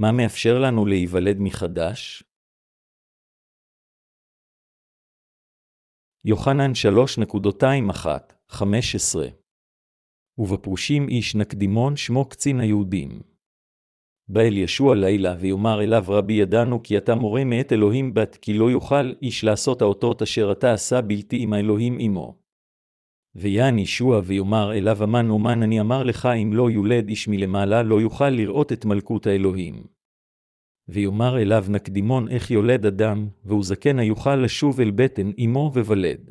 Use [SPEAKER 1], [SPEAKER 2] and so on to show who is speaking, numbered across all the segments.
[SPEAKER 1] מה מאפשר לנו להיוולד מחדש? יוחנן 3.21-15 ובפרושים איש נקדימון שמו קצין היהודים. בא אל ישוע לילה, ויאמר אליו רבי ידענו כי אתה מורה מאת אלוהים בת, כי לא יוכל איש לעשות האותות אשר אתה עשה בלתי עם האלוהים עמו. ויען ישוע ויאמר אליו אמן אומן אני אמר לך אם לא יולד איש מלמעלה לא יוכל לראות את מלכות האלוהים. ויאמר אליו נקדימון איך יולד אדם, והוא זקן היוכל לשוב אל בטן אמו וולד.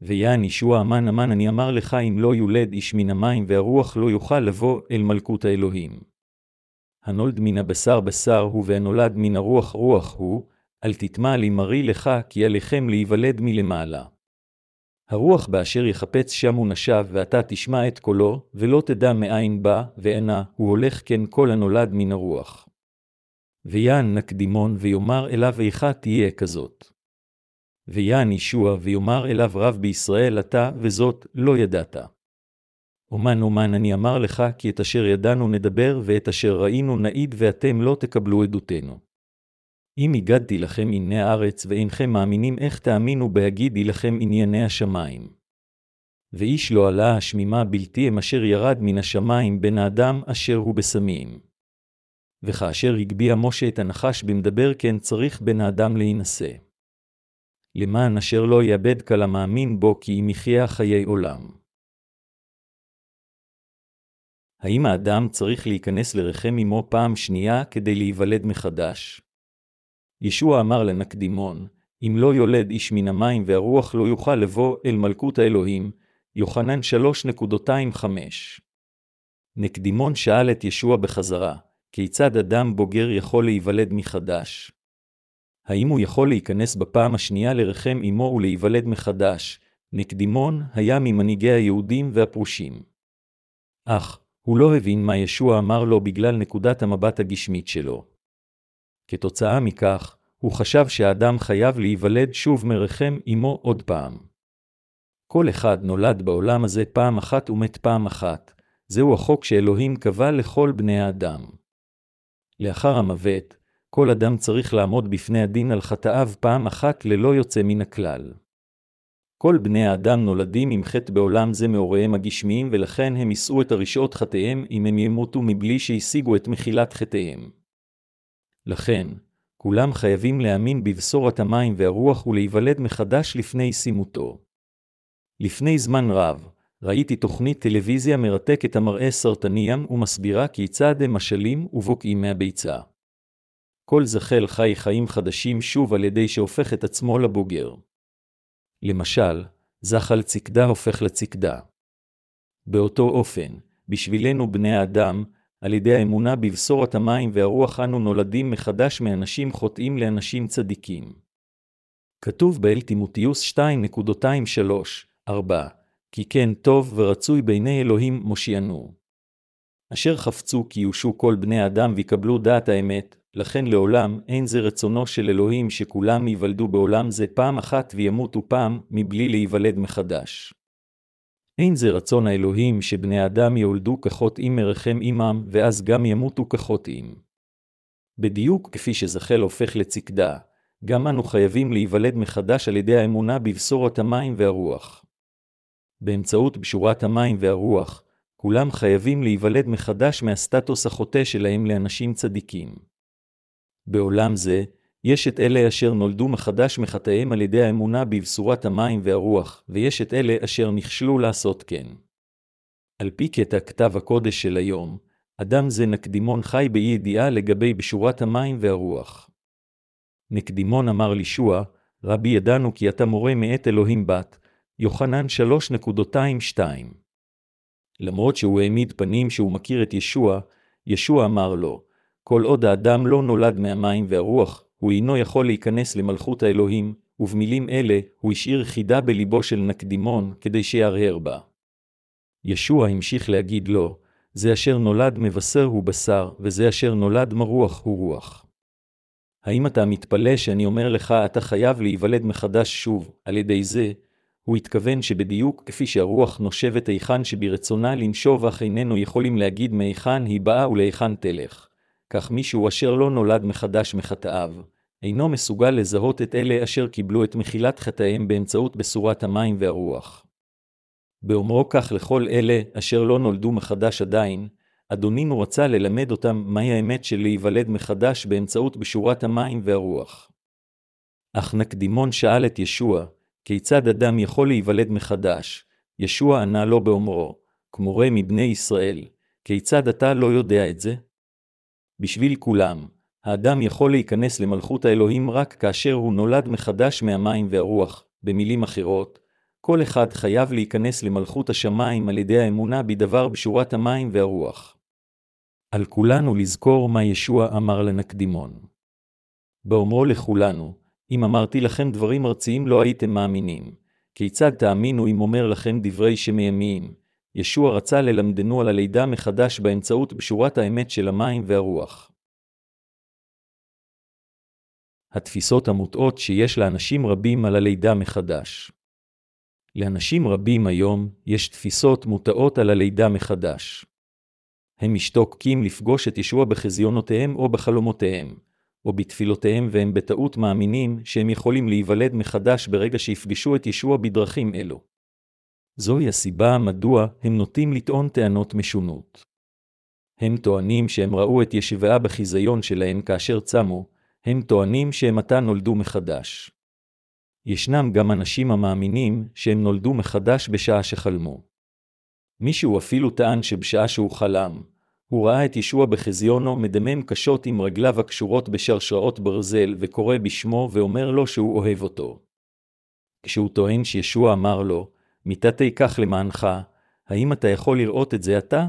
[SPEAKER 1] ויען ישוע אמן אמן אני אמר לך אם לא יולד איש מן המים והרוח לא יוכל לבוא אל מלכות האלוהים. הנולד מן הבשר בשר הוא והנולד מן הרוח רוח הוא, אל תטמע לי מרי לך כי עליכם להיוולד מלמעלה. הרוח באשר יחפץ שם הוא נשב, ואתה תשמע את קולו, ולא תדע מאין בא, ואינה, הוא הולך כן כל הנולד מן הרוח. ויען נקדימון, ויאמר אליו איכה תהיה כזאת. ויען ישוע, ויאמר אליו רב בישראל אתה, וזאת לא ידעת. אומן אומן אני אמר לך, כי את אשר ידענו נדבר, ואת אשר ראינו נעיד, ואתם לא תקבלו עדותנו. אם הגדתי לכם ענייני הארץ, ואינכם מאמינים איך תאמינו בהגידי לכם ענייני השמיים. ואיש לא עלה השמימה בלתי הם אשר ירד מן השמיים בן האדם אשר הוא בסמים. וכאשר הגביה משה את הנחש במדבר כן צריך בן האדם להינשא. למען אשר לא יאבד כל המאמין בו כי אם יחיה חיי עולם. האם האדם צריך להיכנס לרחם עמו פעם שנייה כדי להיוולד מחדש? ישוע אמר לנקדימון, אם לא יולד איש מן המים והרוח לא יוכל לבוא אל מלכות האלוהים, יוחנן 3.25. נקדימון שאל את ישוע בחזרה, כיצד אדם בוגר יכול להיוולד מחדש? האם הוא יכול להיכנס בפעם השנייה לרחם עמו ולהיוולד מחדש? נקדימון היה ממנהיגי היהודים והפרושים. אך, הוא לא הבין מה ישוע אמר לו בגלל נקודת המבט הגשמית שלו. כתוצאה מכך, הוא חשב שהאדם חייב להיוולד שוב מרחם עמו עוד פעם. כל אחד נולד בעולם הזה פעם אחת ומת פעם אחת, זהו החוק שאלוהים קבע לכל בני האדם. לאחר המוות, כל אדם צריך לעמוד בפני הדין על חטאיו פעם אחת ללא יוצא מן הכלל. כל בני האדם נולדים עם חטא בעולם זה מהוריהם הגשמיים, ולכן הם יישאו את הרשעות חטאיהם אם הם ימותו מבלי שהשיגו את מחילת חטאיהם. לכן, כולם חייבים להאמין בבשורת המים והרוח ולהיוולד מחדש לפני סימותו. לפני זמן רב, ראיתי תוכנית טלוויזיה מרתקת המראה סרטניים ומסבירה כיצד הם משלים ובוקעים מהביצה. כל זחל חי חיים חדשים שוב על ידי שהופך את עצמו לבוגר. למשל, זחל צקדה הופך לצקדה. באותו אופן, בשבילנו בני האדם, על ידי האמונה בבשורת המים והרוח אנו נולדים מחדש מאנשים חוטאים לאנשים צדיקים. כתוב באל תימותיוס 2.23-4 כי כן טוב ורצוי בעיני אלוהים מושיענו. אשר חפצו כי יושו כל בני אדם ויקבלו דעת האמת, לכן לעולם אין זה רצונו של אלוהים שכולם ייוולדו בעולם זה פעם אחת וימותו פעם, מבלי להיוולד מחדש. אין זה רצון האלוהים שבני אדם יולדו כחוטאים מרחם עמם, ואז גם ימותו כחוטאים. בדיוק כפי שזחל הופך לצקדה, גם אנו חייבים להיוולד מחדש על ידי האמונה בבשורת המים והרוח. באמצעות בשורת המים והרוח, כולם חייבים להיוולד מחדש מהסטטוס החוטא שלהם לאנשים צדיקים. בעולם זה, יש את אלה אשר נולדו מחדש מחטאיהם על ידי האמונה בבשורת המים והרוח, ויש את אלה אשר נכשלו לעשות כן. על פי קטע כתב הקודש של היום, אדם זה נקדימון חי באי ידיעה לגבי בשורת המים והרוח. נקדימון אמר לישוע, רבי ידענו כי אתה מורה מאת אלוהים בת, יוחנן 3.22. למרות שהוא העמיד פנים שהוא מכיר את ישוע, ישוע אמר לו, כל עוד האדם לא נולד מהמים והרוח, הוא אינו יכול להיכנס למלכות האלוהים, ובמילים אלה הוא השאיר חידה בליבו של נקדימון כדי שיהרהר בה. ישוע המשיך להגיד לו, זה אשר נולד מבשר הוא בשר, וזה אשר נולד מרוח הוא רוח. האם אתה מתפלא שאני אומר לך, אתה חייב להיוולד מחדש שוב, על ידי זה, הוא התכוון שבדיוק כפי שהרוח נושבת היכן שברצונה לנשוב אך איננו יכולים להגיד מהיכן היא באה ולהיכן תלך. כך מישהו אשר לא נולד מחדש מחטאיו, אינו מסוגל לזהות את אלה אשר קיבלו את מחילת חטאיהם באמצעות בשורת המים והרוח. באומרו כך לכל אלה אשר לא נולדו מחדש עדיין, אדונינו רצה ללמד אותם מהי האמת של להיוולד מחדש באמצעות בשורת המים והרוח. אך נקדימון שאל את ישוע, כיצד אדם יכול להיוולד מחדש? ישוע ענה לו באומרו, כמורה מבני ישראל, כיצד אתה לא יודע את זה? בשביל כולם, האדם יכול להיכנס למלכות האלוהים רק כאשר הוא נולד מחדש מהמים והרוח, במילים אחרות, כל אחד חייב להיכנס למלכות השמיים על ידי האמונה בדבר בשורת המים והרוח. על כולנו לזכור מה ישוע אמר לנקדימון. באומרו לכולנו, אם אמרתי לכם דברים ארציים לא הייתם מאמינים. כיצד תאמינו אם אומר לכם דברי שמימיים? ישוע רצה ללמדנו על הלידה מחדש באמצעות בשורת האמת של המים והרוח. התפיסות המוטעות שיש לאנשים רבים על הלידה מחדש. לאנשים רבים היום יש תפיסות מוטעות על הלידה מחדש. הם משתוקקים לפגוש את ישוע בחזיונותיהם או בחלומותיהם, או בתפילותיהם והם בטעות מאמינים שהם יכולים להיוולד מחדש ברגע שיפגשו את ישוע בדרכים אלו. זוהי הסיבה מדוע הם נוטים לטעון טענות משונות. הם טוענים שהם ראו את ישבעה בחיזיון שלהם כאשר צמו, הם טוענים שהם עתה נולדו מחדש. ישנם גם אנשים המאמינים שהם נולדו מחדש בשעה שחלמו. מישהו אפילו טען שבשעה שהוא חלם, הוא ראה את ישוע בחזיונו מדמם קשות עם רגליו הקשורות בשרשראות ברזל, וקורא בשמו ואומר לו שהוא אוהב אותו. כשהוא טוען שישוע אמר לו, מיתתי כך למענך, האם אתה יכול לראות את זה אתה?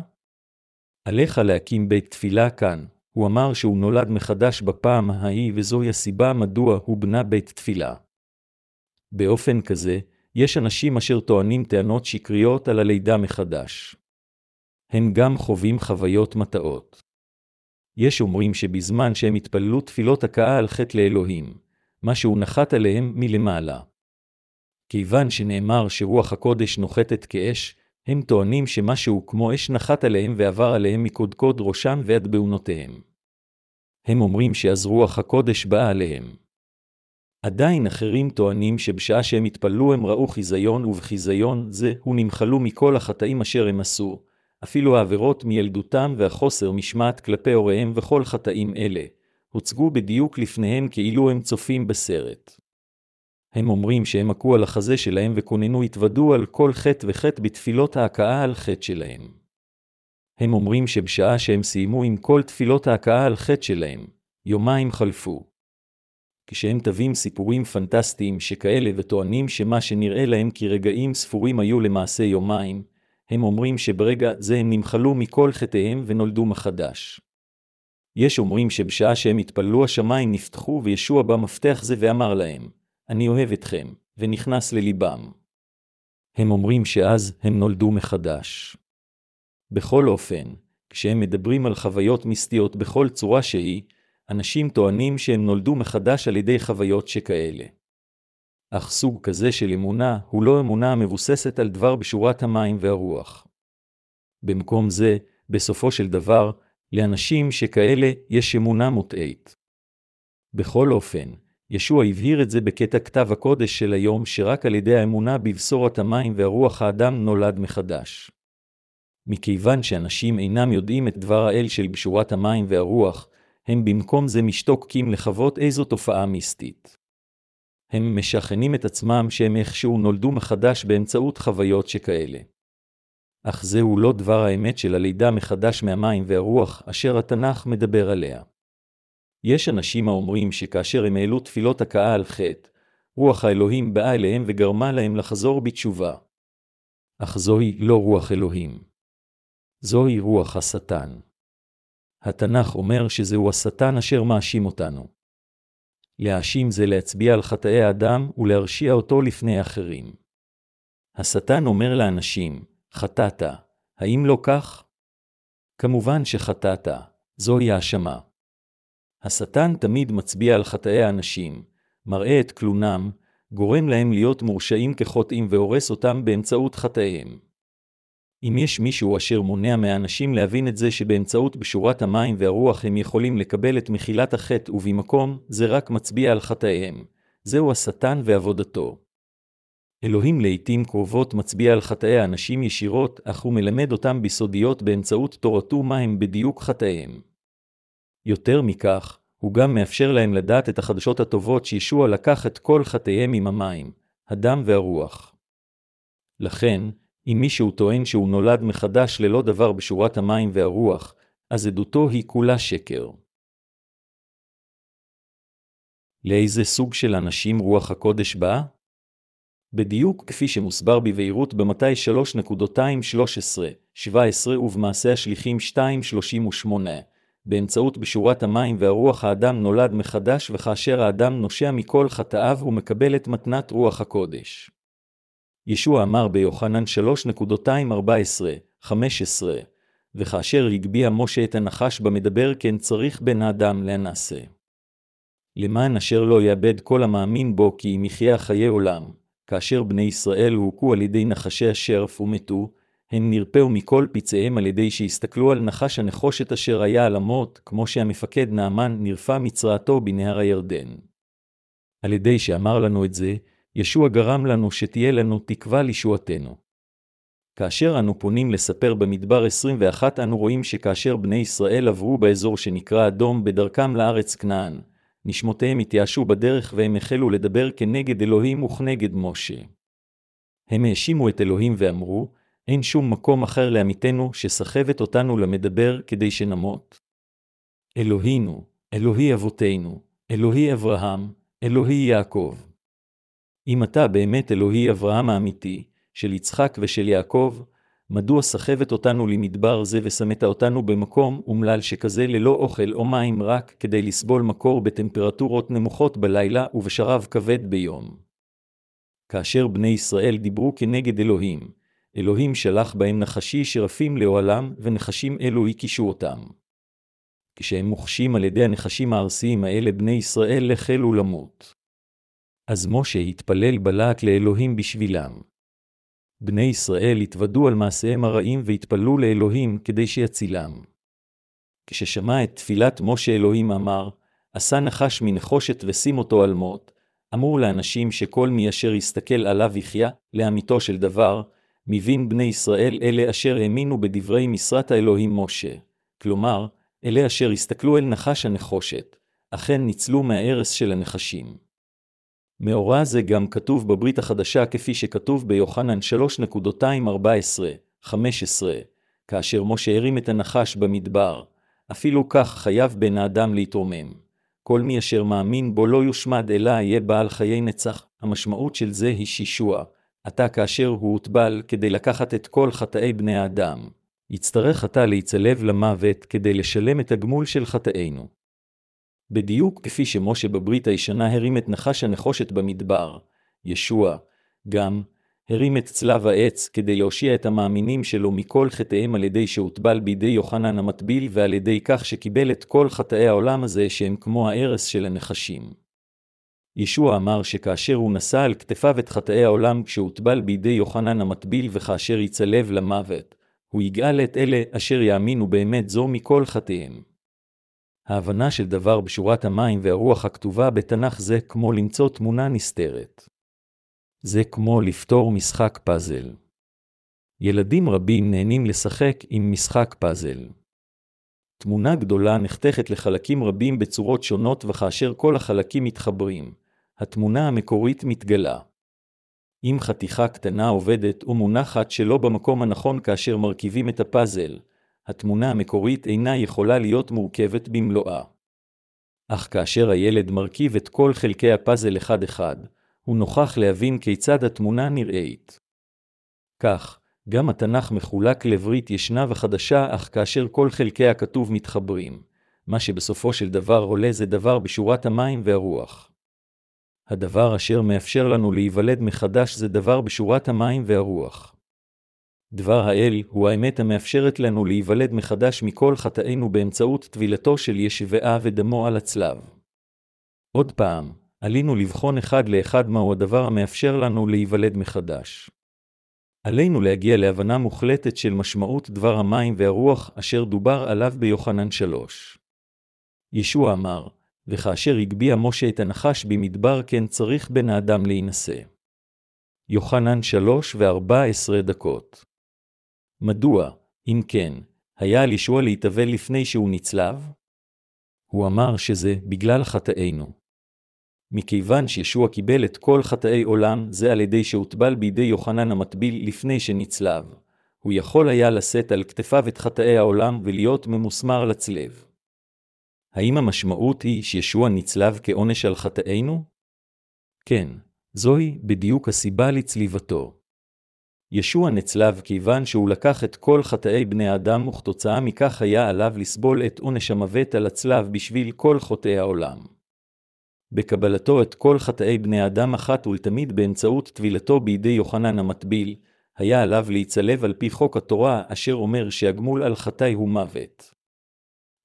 [SPEAKER 1] עליך להקים בית תפילה כאן. הוא אמר שהוא נולד מחדש בפעם ההיא, וזוהי הסיבה מדוע הוא בנה בית תפילה. באופן כזה, יש אנשים אשר טוענים טענות שקריות על הלידה מחדש. הם גם חווים חוויות מטעות. יש אומרים שבזמן שהם התפללו תפילות הכאה על חטא לאלוהים, משהו נחת עליהם מלמעלה. כיוון שנאמר שרוח הקודש נוחתת כאש, הם טוענים שמשהו כמו אש נחת עליהם ועבר עליהם מקודקוד ראשם ועד בעונותיהם. הם אומרים שאז רוח הקודש באה עליהם. עדיין אחרים טוענים שבשעה שהם התפללו הם ראו חיזיון, ובחיזיון זה הוא נמחלו מכל החטאים אשר הם עשו, אפילו העבירות מילדותם והחוסר משמעת כלפי הוריהם וכל חטאים אלה, הוצגו בדיוק לפניהם כאילו הם צופים בסרט. הם אומרים שהם עקו על החזה שלהם וכוננו התוודו על כל חטא וחטא בתפילות ההכאה על חטא שלהם. הם אומרים שבשעה שהם סיימו עם כל תפילות ההכאה על חטא שלהם, יומיים חלפו. כשהם תווים סיפורים פנטסטיים שכאלה וטוענים שמה שנראה להם כרגעים ספורים היו למעשה יומיים, הם אומרים שברגע זה הם נמחלו מכל חטאיהם ונולדו מחדש. יש אומרים שבשעה שהם התפללו השמיים נפתחו וישוע במפתח זה ואמר להם, אני אוהב אתכם, ונכנס לליבם. הם אומרים שאז הם נולדו מחדש. בכל אופן, כשהם מדברים על חוויות מיסטיות בכל צורה שהיא, אנשים טוענים שהם נולדו מחדש על ידי חוויות שכאלה. אך סוג כזה של אמונה הוא לא אמונה המבוססת על דבר בשורת המים והרוח. במקום זה, בסופו של דבר, לאנשים שכאלה יש אמונה מוטעית. בכל אופן, ישוע הבהיר את זה בקטע כתב הקודש של היום שרק על ידי האמונה בבשורת המים והרוח האדם נולד מחדש. מכיוון שאנשים אינם יודעים את דבר האל של בשורת המים והרוח, הם במקום זה משתוקקים לחוות איזו תופעה מיסטית. הם משכנים את עצמם שהם איכשהו נולדו מחדש באמצעות חוויות שכאלה. אך זהו לא דבר האמת של הלידה מחדש מהמים והרוח אשר התנ"ך מדבר עליה. יש אנשים האומרים שכאשר הם העלו תפילות הכאה על חטא, רוח האלוהים באה אליהם וגרמה להם לחזור בתשובה. אך זוהי לא רוח אלוהים. זוהי רוח השטן. התנ"ך אומר שזהו השטן אשר מאשים אותנו. להאשים זה להצביע על חטאי האדם ולהרשיע אותו לפני אחרים. השטן אומר לאנשים, חטאת, האם לא כך? כמובן שחטאת, זוהי האשמה. השטן תמיד מצביע על חטאי האנשים, מראה את קלונם, גורם להם להיות מורשעים כחוטאים והורס אותם באמצעות חטאיהם. אם יש מישהו אשר מונע מהאנשים להבין את זה שבאמצעות בשורת המים והרוח הם יכולים לקבל את מחילת החטא ובמקום, זה רק מצביע על חטאיהם. זהו השטן ועבודתו. אלוהים לעתים קרובות מצביע על חטאי האנשים ישירות, אך הוא מלמד אותם בסודיות באמצעות תורתו מה הם בדיוק חטאיהם. יותר מכך, הוא גם מאפשר להם לדעת את החדשות הטובות שישוע לקח את כל חטאיהם עם המים, הדם והרוח. לכן, אם מישהו טוען שהוא נולד מחדש ללא דבר בשורת המים והרוח, אז עדותו היא כולה שקר. לאיזה סוג של אנשים רוח הקודש באה? בדיוק כפי שמוסבר בבהירות במתי 3.213-17 ובמעשה השליחים 2.38, באמצעות בשורת המים והרוח האדם נולד מחדש וכאשר האדם נושע מכל חטאיו הוא מקבל את מתנת רוח הקודש. ישוע אמר ביוחנן 3.214-15 וכאשר הגביה משה את הנחש במדבר כן צריך בן האדם להנשא. למען אשר לא יאבד כל המאמין בו כי אם יחיה חיי עולם, כאשר בני ישראל הוכו על ידי נחשי השרף ומתו, הם נרפאו מכל פצעיהם על ידי שהסתכלו על נחש הנחושת אשר היה על המות, כמו שהמפקד נעמן נרפא מצרעתו בנהר הירדן. על ידי שאמר לנו את זה, ישוע גרם לנו שתהיה לנו תקווה לישועתנו. כאשר אנו פונים לספר במדבר 21, אנו רואים שכאשר בני ישראל עברו באזור שנקרא אדום בדרכם לארץ כנען, נשמותיהם התייאשו בדרך והם החלו לדבר כנגד אלוהים וכנגד משה. הם האשימו את אלוהים ואמרו, אין שום מקום אחר לעמיתנו שסחבת אותנו למדבר כדי שנמות. אלוהינו, אלוהי אבותינו, אלוהי אברהם, אלוהי יעקב. אם אתה באמת אלוהי אברהם האמיתי, של יצחק ושל יעקב, מדוע סחבת אותנו למדבר זה ושמת אותנו במקום אומלל שכזה ללא אוכל או מים רק כדי לסבול מקור בטמפרטורות נמוכות בלילה ובשרב כבד ביום? כאשר בני ישראל דיברו כנגד אלוהים, אלוהים שלח בהם נחשי שרפים לאוהלם, ונחשים אלו הקישו אותם. כשהם מוחשים על ידי הנחשים הארסיים האלה, בני ישראל החלו למות. אז משה התפלל בלהט לאלוהים בשבילם. בני ישראל התוודו על מעשיהם הרעים והתפללו לאלוהים כדי שיצילם. כששמע את תפילת משה אלוהים אמר, עשה נחש מנחושת ושים אותו על מות, אמור לאנשים שכל מי אשר יסתכל עליו יחיה, לאמיתו של דבר, מבין בני ישראל אלה אשר האמינו בדברי משרת האלוהים משה. כלומר, אלה אשר הסתכלו אל נחש הנחושת, אכן ניצלו מהארס של הנחשים. מאורע זה גם כתוב בברית החדשה כפי שכתוב ביוחנן 3.214-15, כאשר משה הרים את הנחש במדבר, אפילו כך חייב בן האדם להתרומם. כל מי אשר מאמין בו לא יושמד אלא יהיה בעל חיי נצח, המשמעות של זה היא שישוע, עתה כאשר הוא הוטבל כדי לקחת את כל חטאי בני האדם, יצטרך עתה להיצלב למוות כדי לשלם את הגמול של חטאינו. בדיוק כפי שמשה בברית הישנה הרים את נחש הנחושת במדבר, ישוע, גם, הרים את צלב העץ כדי להושיע את המאמינים שלו מכל חטאיהם על ידי שהוטבל בידי יוחנן המטביל ועל ידי כך שקיבל את כל חטאי העולם הזה שהם כמו הארס של הנחשים. ישוע אמר שכאשר הוא נשא על כתפיו את חטאי העולם כשהוטבל בידי יוחנן המטביל וכאשר יצלב למוות, הוא יגאל את אלה אשר יאמינו באמת זו מכל חטאיהם. ההבנה של דבר בשורת המים והרוח הכתובה בתנ"ך זה כמו למצוא תמונה נסתרת. זה כמו לפתור משחק פאזל. ילדים רבים נהנים לשחק עם משחק פאזל. תמונה גדולה נחתכת לחלקים רבים בצורות שונות וכאשר כל החלקים מתחברים, התמונה המקורית מתגלה. אם חתיכה קטנה עובדת או מונחת שלא במקום הנכון כאשר מרכיבים את הפאזל, התמונה המקורית אינה יכולה להיות מורכבת במלואה. אך כאשר הילד מרכיב את כל חלקי הפאזל אחד-אחד, הוא נוכח להבין כיצד התמונה נראית. כך, גם התנ"ך מחולק לברית ישנה וחדשה, אך כאשר כל חלקי הכתוב מתחברים, מה שבסופו של דבר עולה זה דבר בשורת המים והרוח. הדבר אשר מאפשר לנו להיוולד מחדש זה דבר בשורת המים והרוח. דבר האל הוא האמת המאפשרת לנו להיוולד מחדש מכל חטאינו באמצעות טבילתו של ישבעה ודמו על הצלב. עוד פעם, עלינו לבחון אחד לאחד מהו הדבר המאפשר לנו להיוולד מחדש. עלינו להגיע להבנה מוחלטת של משמעות דבר המים והרוח אשר דובר עליו ביוחנן 3. ישוע אמר, וכאשר הגביה משה את הנחש במדבר כן צריך בן האדם להינשא. יוחנן 3 ו-14 דקות. מדוע, אם כן, היה על ישוע להתאבל לפני שהוא נצלב? הוא אמר שזה בגלל חטאינו. מכיוון שישוע קיבל את כל חטאי עולם זה על ידי שהוטבל בידי יוחנן המטביל לפני שנצלב, הוא יכול היה לשאת על כתפיו את חטאי העולם ולהיות ממוסמר לצלב. האם המשמעות היא שישוע נצלב כעונש על חטאינו? כן, זוהי בדיוק הסיבה לצליבתו. ישוע נצלב כיוון שהוא לקח את כל חטאי בני האדם וכתוצאה מכך היה עליו לסבול את עונש המוות על הצלב בשביל כל חוטאי העולם. בקבלתו את כל חטאי בני האדם אחת ולתמיד באמצעות טבילתו בידי יוחנן המטביל, היה עליו להיצלב על פי חוק התורה אשר אומר שהגמול על חטאי הוא מוות.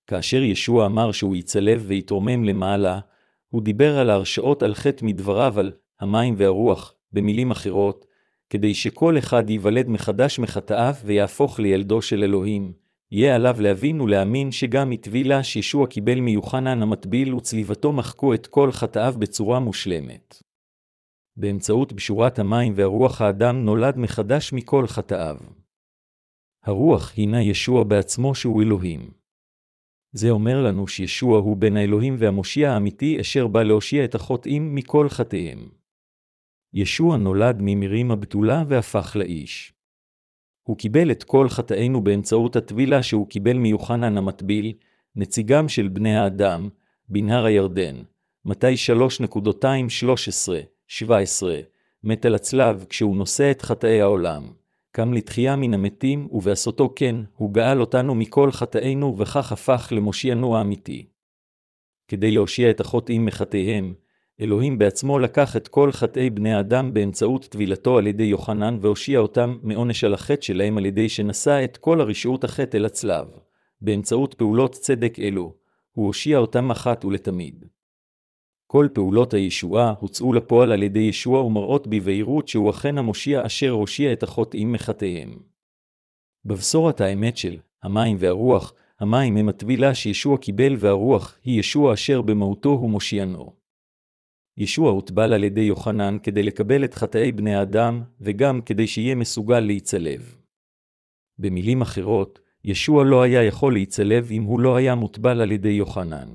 [SPEAKER 1] כאשר ישוע אמר שהוא יצלב ויתרומם למעלה, הוא דיבר על ההרשאות על חטא מדבריו על המים והרוח, במילים אחרות, כדי שכל אחד ייוולד מחדש מחטאיו ויהפוך לילדו של אלוהים, יהיה עליו להבין ולהאמין שגם מטבילה שישוע קיבל מיוחנן המטביל וצליבתו מחקו את כל חטאיו בצורה מושלמת. באמצעות בשורת המים והרוח האדם נולד מחדש מכל חטאיו. הרוח הינה ישוע בעצמו שהוא אלוהים. זה אומר לנו שישוע הוא בן האלוהים והמושיע האמיתי אשר בא להושיע את החוטאים מכל חטאיהם. ישוע נולד ממרים הבתולה והפך לאיש. הוא קיבל את כל חטאינו באמצעות הטבילה שהוא קיבל מיוחנן המטביל, נציגם של בני האדם, בנהר הירדן, מתי 3.213-17, מת על הצלב כשהוא נושא את חטאי העולם, קם לתחייה מן המתים, ובעשותו כן, הוא גאל אותנו מכל חטאינו, וכך הפך למושיענו האמיתי. כדי להושיע את החוטאים מחטאיהם, אלוהים בעצמו לקח את כל חטאי בני האדם באמצעות טבילתו על ידי יוחנן והושיע אותם מעונש על החטא שלהם על ידי שנשא את כל הרשעות החטא אל הצלב. באמצעות פעולות צדק אלו, הוא הושיע אותם אחת ולתמיד. כל פעולות הישועה הוצאו לפועל על ידי ישוע ומראות בבהירות שהוא אכן המושיע אשר הושיע את החוטאים מחטאיהם. בבשורת האמת של המים והרוח, המים הם הטבילה שישוע קיבל והרוח היא ישוע אשר במהותו הוא מושיענו. ישוע הוטבל על ידי יוחנן כדי לקבל את חטאי בני האדם, וגם כדי שיהיה מסוגל להיצלב. במילים אחרות, ישוע לא היה יכול להיצלב אם הוא לא היה מוטבל על ידי יוחנן.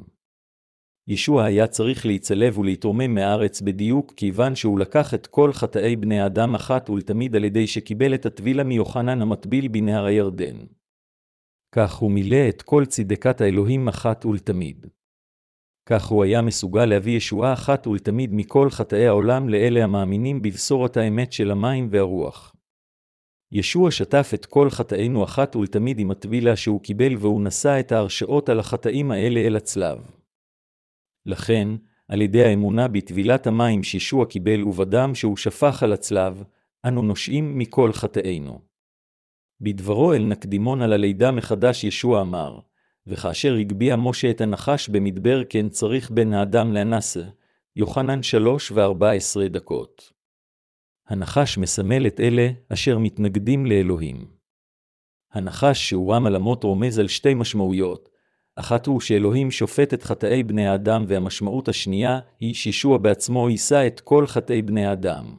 [SPEAKER 1] ישוע היה צריך להיצלב ולהתרומם מארץ בדיוק כיוון שהוא לקח את כל חטאי בני האדם אחת ולתמיד על ידי שקיבל את הטבילה מיוחנן המטביל בנהר הירדן. כך הוא מילא את כל צדקת האלוהים אחת ולתמיד. כך הוא היה מסוגל להביא ישועה אחת ולתמיד מכל חטאי העולם לאלה המאמינים בבשורת האמת של המים והרוח. ישוע שטף את כל חטאינו אחת ולתמיד עם הטבילה שהוא קיבל והוא נשא את ההרשאות על החטאים האלה אל הצלב. לכן, על ידי האמונה בטבילת המים שישוע קיבל ובדם שהוא שפך על הצלב, אנו נושעים מכל חטאינו. בדברו אל נקדימון על הלידה מחדש ישוע אמר, וכאשר הגביה משה את הנחש במדבר כן צריך בן האדם לאנסה, יוחנן שלוש וארבע עשרה דקות. הנחש מסמל את אלה אשר מתנגדים לאלוהים. הנחש שהורם על אמות רומז על שתי משמעויות, אחת הוא שאלוהים שופט את חטאי בני האדם, והמשמעות השנייה היא שישוע בעצמו יישא את כל חטאי בני האדם.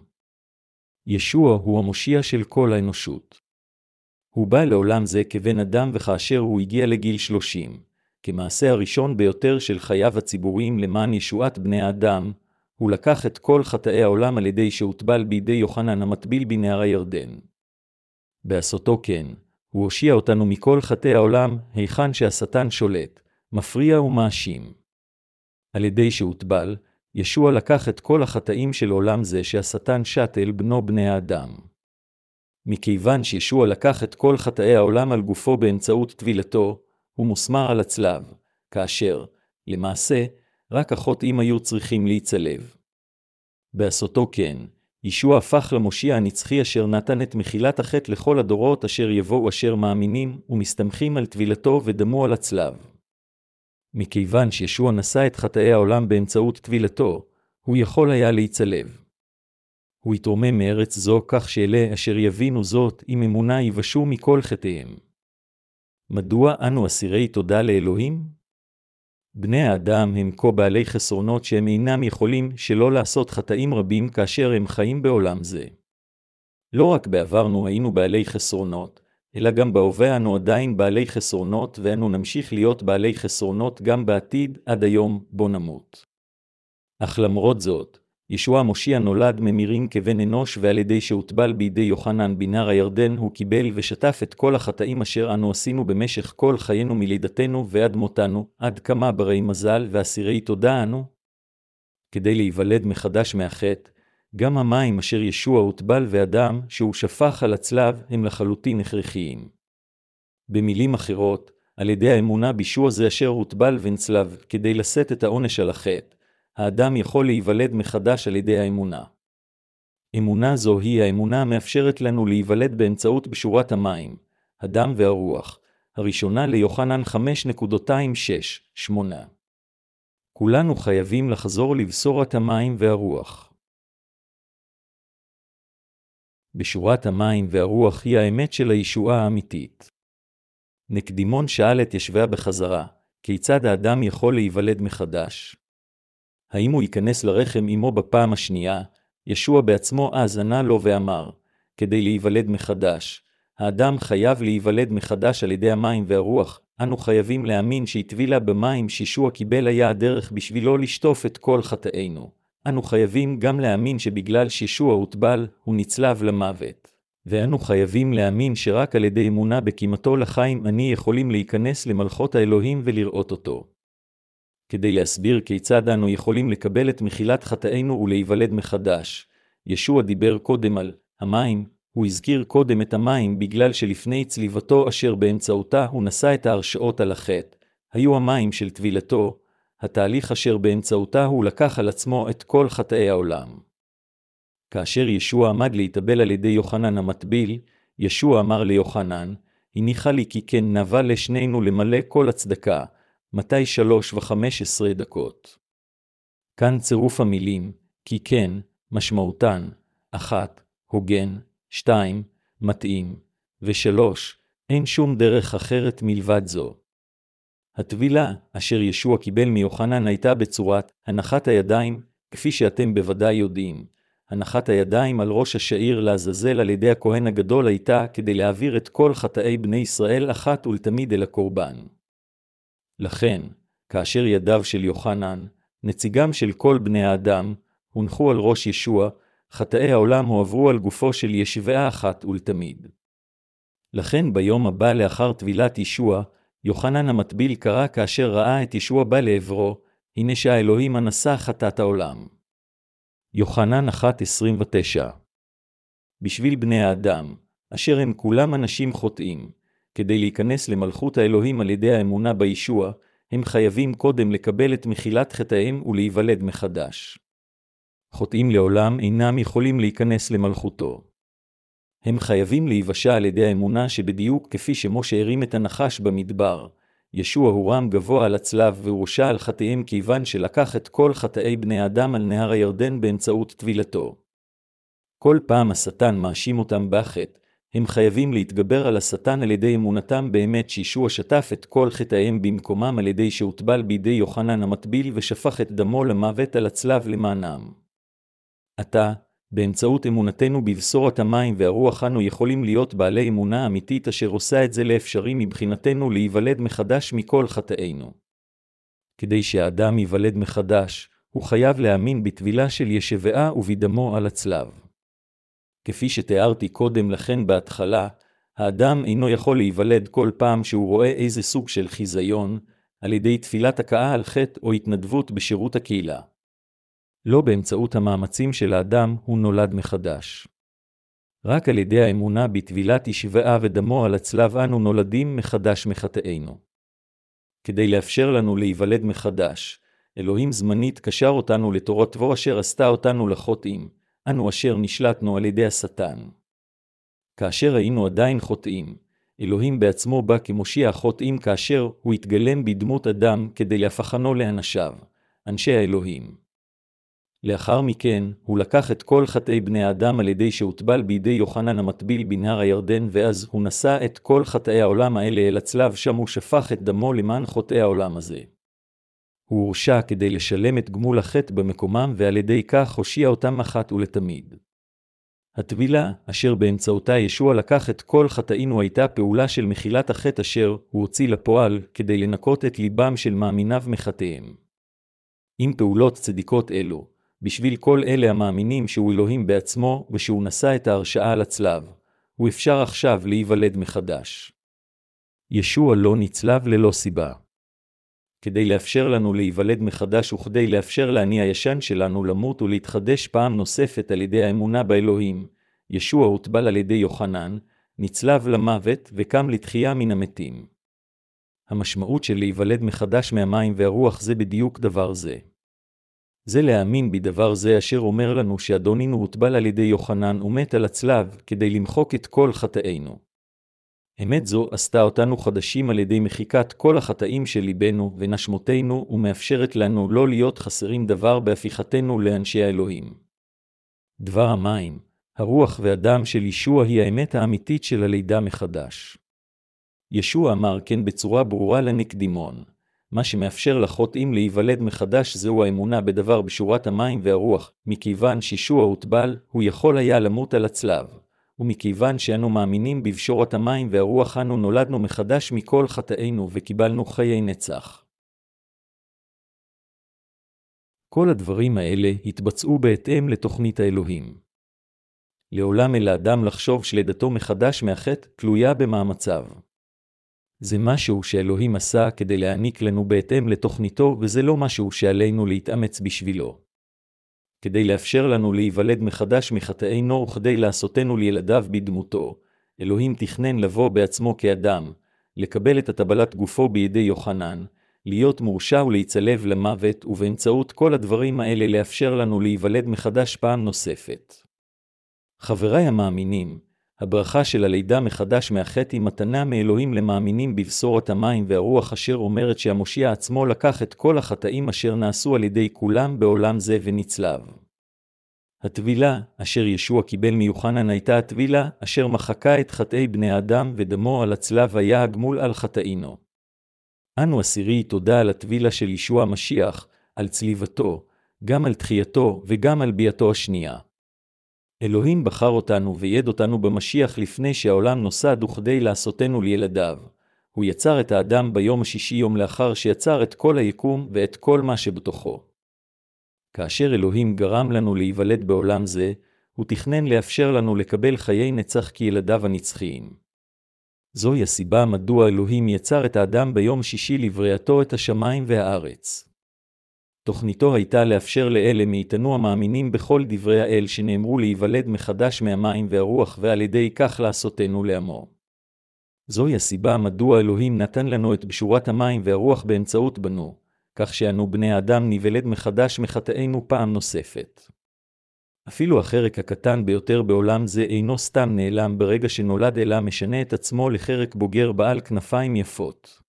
[SPEAKER 1] ישוע הוא המושיע של כל האנושות. הוא בא לעולם זה כבן אדם וכאשר הוא הגיע לגיל שלושים, כמעשה הראשון ביותר של חייו הציבוריים למען ישועת בני האדם, הוא לקח את כל חטאי העולם על ידי שהוטבל בידי יוחנן המטביל בנהר הירדן. בעשותו כן, הוא הושיע אותנו מכל חטאי העולם, היכן שהשטן שולט, מפריע ומאשים. על ידי שהוטבל, ישוע לקח את כל החטאים של עולם זה שהשטן שט אל בנו בני האדם. מכיוון שישוע לקח את כל חטאי העולם על גופו באמצעות טבילתו, הוא מוסמר על הצלב, כאשר, למעשה, רק החוטאים היו צריכים להיצלב. בעשותו כן, ישוע הפך למושיע הנצחי אשר נתן את מחילת החטא לכל הדורות אשר יבואו אשר מאמינים ומסתמכים על טבילתו ודמו על הצלב. מכיוון שישוע נשא את חטאי העולם באמצעות טבילתו, הוא יכול היה להיצלב. הוא יתרומם מארץ זו כך שאלה אשר יבינו זאת עם אמונה יבשו מכל חטאיהם. מדוע אנו אסירי תודה לאלוהים? בני האדם הם כה בעלי חסרונות שהם אינם יכולים שלא לעשות חטאים רבים כאשר הם חיים בעולם זה. לא רק בעברנו היינו בעלי חסרונות, אלא גם בהווה אנו עדיין בעלי חסרונות, ואנו נמשיך להיות בעלי חסרונות גם בעתיד, עד היום, בו נמות. אך למרות זאת, ישוע המושיע נולד ממירים כבן אנוש, ועל ידי שהוטבל בידי יוחנן בנהר הירדן, הוא קיבל ושטף את כל החטאים אשר אנו עשינו במשך כל חיינו מלידתנו ועד מותנו, עד כמה ברי מזל ואסירי תודה אנו. כדי להיוולד מחדש מהחטא, גם המים אשר ישוע הוטבל ואדם, שהוא שפך על הצלב, הם לחלוטין הכרחיים. במילים אחרות, על ידי האמונה בישוע זה אשר הוטבל ונצלב, כדי לשאת את העונש על החטא, האדם יכול להיוולד מחדש על ידי האמונה. אמונה זו היא האמונה המאפשרת לנו להיוולד באמצעות בשורת המים, הדם והרוח, הראשונה ליוחנן 5.26-8. כולנו חייבים לחזור לבשורת המים והרוח. בשורת המים והרוח היא האמת של הישועה האמיתית. נקדימון שאל את ישביה בחזרה, כיצד האדם יכול להיוולד מחדש? האם הוא ייכנס לרחם עמו בפעם השנייה, ישוע בעצמו אז ענה לו ואמר, כדי להיוולד מחדש, האדם חייב להיוולד מחדש על ידי המים והרוח, אנו חייבים להאמין שהטבילה במים שישוע קיבל היה הדרך בשבילו לשטוף את כל חטאינו. אנו חייבים גם להאמין שבגלל שישוע הוטבל, הוא נצלב למוות. ואנו חייבים להאמין שרק על ידי אמונה בקימתו לחיים אני יכולים להיכנס למלכות האלוהים ולראות אותו. כדי להסביר כיצד אנו יכולים לקבל את מחילת חטאינו ולהיוולד מחדש. ישוע דיבר קודם על המים, הוא הזכיר קודם את המים בגלל שלפני צליבתו אשר באמצעותה הוא נשא את ההרשאות על החטא, היו המים של טבילתו, התהליך אשר באמצעותה הוא לקח על עצמו את כל חטאי העולם. כאשר ישוע עמד להתאבל על ידי יוחנן המטביל, ישוע אמר ליוחנן, הניחה לי כי כן נבע לשנינו למלא כל הצדקה, מתי שלוש וחמש עשרה דקות. כאן צירוף המילים, כי כן, משמעותן, אחת, הוגן, שתיים, מתאים, ושלוש, אין שום דרך אחרת מלבד זו. הטבילה, אשר ישוע קיבל מיוחנן הייתה בצורת הנחת הידיים, כפי שאתם בוודאי יודעים. הנחת הידיים על ראש השעיר לעזאזל על ידי הכהן הגדול הייתה כדי להעביר את כל חטאי בני ישראל אחת ולתמיד אל הקורבן. לכן, כאשר ידיו של יוחנן, נציגם של כל בני האדם, הונחו על ראש ישוע, חטאי העולם הועברו על גופו של ישבעה אחת ולתמיד. לכן ביום הבא לאחר טבילת ישוע, יוחנן המטביל קרא כאשר ראה את ישוע בא לעברו, הנה שהאלוהים הנשא חטאת העולם. יוחנן 1.29 בשביל בני האדם, אשר הם כולם אנשים חוטאים, כדי להיכנס למלכות האלוהים על ידי האמונה בישוע, הם חייבים קודם לקבל את מחילת חטאיהם ולהיוולד מחדש. חוטאים לעולם אינם יכולים להיכנס למלכותו. הם חייבים להיוושע על ידי האמונה שבדיוק כפי שמשה הרים את הנחש במדבר, ישוע הורם גבוה על הצלב והורשע על חטאיהם כיוון שלקח את כל חטאי בני אדם על נהר הירדן באמצעות טבילתו. כל פעם השטן מאשים אותם בחטא, הם חייבים להתגבר על השטן על ידי אמונתם באמת שישוע שטף את כל חטאיהם במקומם על ידי שהוטבל בידי יוחנן המטביל ושפך את דמו למוות על הצלב למענם. עתה, באמצעות אמונתנו בבשורת המים והרוח אנו יכולים להיות בעלי אמונה אמיתית אשר עושה את זה לאפשרי מבחינתנו להיוולד מחדש מכל חטאינו. כדי שהאדם ייוולד מחדש, הוא חייב להאמין בטבילה של ישבעה ובדמו על הצלב. כפי שתיארתי קודם לכן בהתחלה, האדם אינו יכול להיוולד כל פעם שהוא רואה איזה סוג של חיזיון, על ידי תפילת הכאה על חטא או התנדבות בשירות הקהילה. לא באמצעות המאמצים של האדם הוא נולד מחדש. רק על ידי האמונה בטבילת ישבעה ודמו על הצלב אנו נולדים מחדש מחטאינו. כדי לאפשר לנו להיוולד מחדש, אלוהים זמנית קשר אותנו לתורתו אשר עשתה אותנו לחוטאים, אנו אשר נשלטנו על ידי השטן. כאשר היינו עדיין חוטאים, אלוהים בעצמו בא כמושיע החוטאים כאשר הוא התגלם בדמות אדם כדי להפכנו לאנשיו, אנשי האלוהים. לאחר מכן, הוא לקח את כל חטאי בני האדם על ידי שהוטבל בידי יוחנן המטביל בנהר הירדן, ואז הוא נשא את כל חטאי העולם האלה אל הצלב, שם הוא שפך את דמו למען חוטאי העולם הזה. הוא הורשע כדי לשלם את גמול החטא במקומם, ועל ידי כך הושיע אותם אחת ולתמיד. הטבילה, אשר באמצעותה ישוע לקח את כל חטאינו, הייתה פעולה של מחילת החטא אשר הוא הוציא לפועל, כדי לנקות את ליבם של מאמיניו מחטאיהם. עם פעולות צדיקות אלו, בשביל כל אלה המאמינים שהוא אלוהים בעצמו, ושהוא נשא את ההרשעה על הצלב, הוא אפשר עכשיו להיוולד מחדש. ישוע לא נצלב ללא סיבה. כדי לאפשר לנו להיוולד מחדש וכדי לאפשר לאני הישן שלנו למות ולהתחדש פעם נוספת על ידי האמונה באלוהים, ישוע הוטבל על ידי יוחנן, נצלב למוות וקם לתחייה מן המתים. המשמעות של להיוולד מחדש מהמים והרוח זה בדיוק דבר זה. זה להאמין בדבר זה אשר אומר לנו שאדונינו הוטבל על ידי יוחנן ומת על הצלב כדי למחוק את כל חטאינו. אמת זו עשתה אותנו חדשים על ידי מחיקת כל החטאים של ליבנו ונשמותינו, ומאפשרת לנו לא להיות חסרים דבר בהפיכתנו לאנשי האלוהים. דבר המים, הרוח והדם של ישוע היא האמת האמיתית של הלידה מחדש. ישוע אמר כן בצורה ברורה לנקדימון, מה שמאפשר לחוטאים להיוולד מחדש זהו האמונה בדבר בשורת המים והרוח, מכיוון שישוע הוטבל, הוא יכול היה למות על הצלב. ומכיוון שאנו מאמינים בבשורת המים והרוח אנו נולדנו מחדש מכל חטאינו וקיבלנו חיי נצח. כל הדברים האלה התבצעו בהתאם לתוכנית האלוהים. לעולם אל האדם לחשוב שלידתו מחדש מהחטא תלויה במאמציו. זה משהו שאלוהים עשה כדי להעניק לנו בהתאם לתוכניתו, וזה לא משהו שעלינו להתאמץ בשבילו. כדי לאפשר לנו להיוולד מחדש מחטאינו וכדי לעשותנו לילדיו בדמותו. אלוהים תכנן לבוא בעצמו כאדם, לקבל את הטבלת גופו בידי יוחנן, להיות מורשע ולהיצלב למוות, ובאמצעות כל הדברים האלה לאפשר לנו להיוולד מחדש פעם נוספת. חבריי המאמינים, הברכה של הלידה מחדש מהחטא היא מתנה מאלוהים למאמינים בבשורת המים והרוח אשר אומרת שהמושיע עצמו לקח את כל החטאים אשר נעשו על ידי כולם בעולם זה ונצלב. הטבילה, אשר ישוע קיבל מיוחנן הייתה הטבילה, אשר מחקה את חטאי בני האדם ודמו על הצלב היה הגמול על חטאינו. אנו אסירי תודה על הטבילה של ישוע המשיח, על צליבתו, גם על תחייתו וגם על ביאתו השנייה. אלוהים בחר אותנו ויד אותנו במשיח לפני שהעולם נוסד וכדי לעשותנו לילדיו. הוא יצר את האדם ביום השישי יום לאחר שיצר את כל היקום ואת כל מה שבתוכו. כאשר אלוהים גרם לנו להיוולד בעולם זה, הוא תכנן לאפשר לנו לקבל חיי נצח כילדיו הנצחיים. זוהי הסיבה מדוע אלוהים יצר את האדם ביום שישי לבריאתו את השמיים והארץ. תוכניתו הייתה לאפשר לאלה מאיתנו המאמינים בכל דברי האל שנאמרו להיוולד מחדש מהמים והרוח ועל ידי כך לעשותנו לעמו. זוהי הסיבה מדוע אלוהים נתן לנו את בשורת המים והרוח באמצעות בנו, כך שאנו בני האדם ניוולד מחדש מחטאינו פעם נוספת. אפילו החרק הקטן ביותר בעולם זה אינו סתם נעלם ברגע שנולד אלא משנה את עצמו לחרק בוגר בעל כנפיים יפות.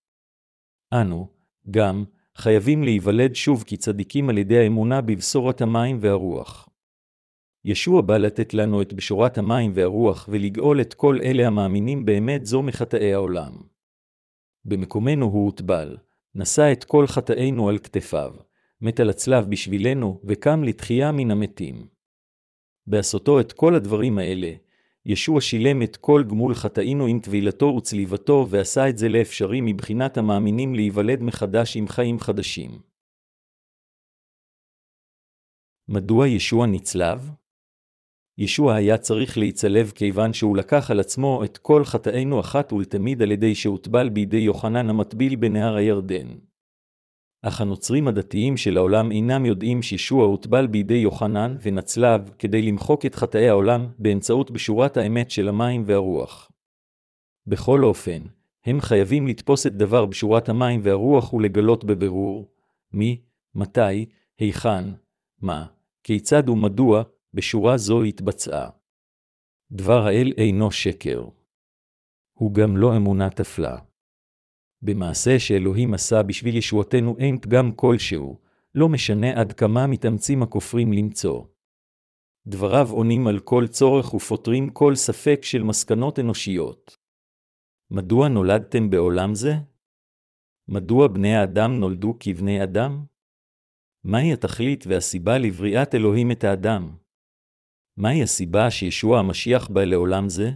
[SPEAKER 1] אנו, גם, חייבים להיוולד שוב כצדיקים על ידי האמונה בבשורת המים והרוח. ישוע בא לתת לנו את בשורת המים והרוח ולגאול את כל אלה המאמינים באמת זו מחטאי העולם. במקומנו הוא הוטבל, נשא את כל חטאינו על כתפיו, מת על הצלב בשבילנו וקם לתחייה מן המתים. בעשותו את כל הדברים האלה, ישוע שילם את כל גמול חטאינו עם טבילתו וצליבתו, ועשה את זה לאפשרי מבחינת המאמינים להיוולד מחדש עם חיים חדשים. מדוע ישוע נצלב? ישוע היה צריך להיצלב כיוון שהוא לקח על עצמו את כל חטאינו אחת ולתמיד על ידי שהוטבל בידי יוחנן המטביל בנהר הירדן. אך הנוצרים הדתיים של העולם אינם יודעים שישוע הוטבל בידי יוחנן ונצלב כדי למחוק את חטאי העולם באמצעות בשורת האמת של המים והרוח. בכל אופן, הם חייבים לתפוס את דבר בשורת המים והרוח ולגלות בבירור מי, מתי, היכן, מה, כיצד ומדוע בשורה זו התבצעה. דבר האל אינו שקר. הוא גם לא אמונה תפלה. במעשה שאלוהים עשה בשביל ישועתנו אין פגם כלשהו, לא משנה עד כמה מתאמצים הכופרים למצוא. דבריו עונים על כל צורך ופותרים כל ספק של מסקנות אנושיות. מדוע נולדתם בעולם זה? מדוע בני האדם נולדו כבני אדם? מהי התכלית והסיבה לבריאת אלוהים את האדם? מהי הסיבה שישוע המשיח בא לעולם זה?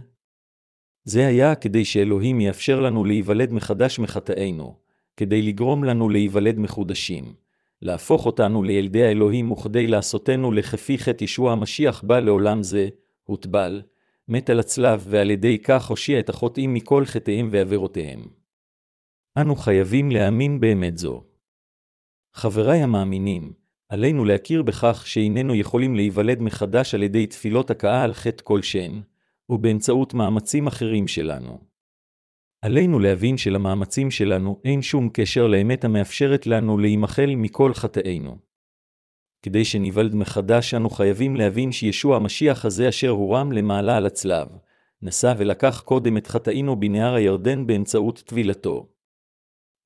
[SPEAKER 1] זה היה כדי שאלוהים יאפשר לנו להיוולד מחדש מחטאינו, כדי לגרום לנו להיוולד מחודשים, להפוך אותנו לילדי האלוהים וכדי לעשותנו לכפי חטא ישוע המשיח בא לעולם זה, הוטבל, מת על הצלב ועל ידי כך הושיע את החוטאים מכל חטאיהם ועבירותיהם. אנו חייבים להאמין באמת זו. חבריי המאמינים, עלינו להכיר בכך שאיננו יכולים להיוולד מחדש על ידי תפילות הכאה על חטא כלשהן, ובאמצעות מאמצים אחרים שלנו. עלינו להבין שלמאמצים שלנו אין שום קשר לאמת המאפשרת לנו להימחל מכל חטאינו. כדי שניוולד מחדש, אנו חייבים להבין שישוע המשיח הזה אשר הורם למעלה על הצלב, נשא ולקח קודם את חטאינו בנהר הירדן באמצעות טבילתו.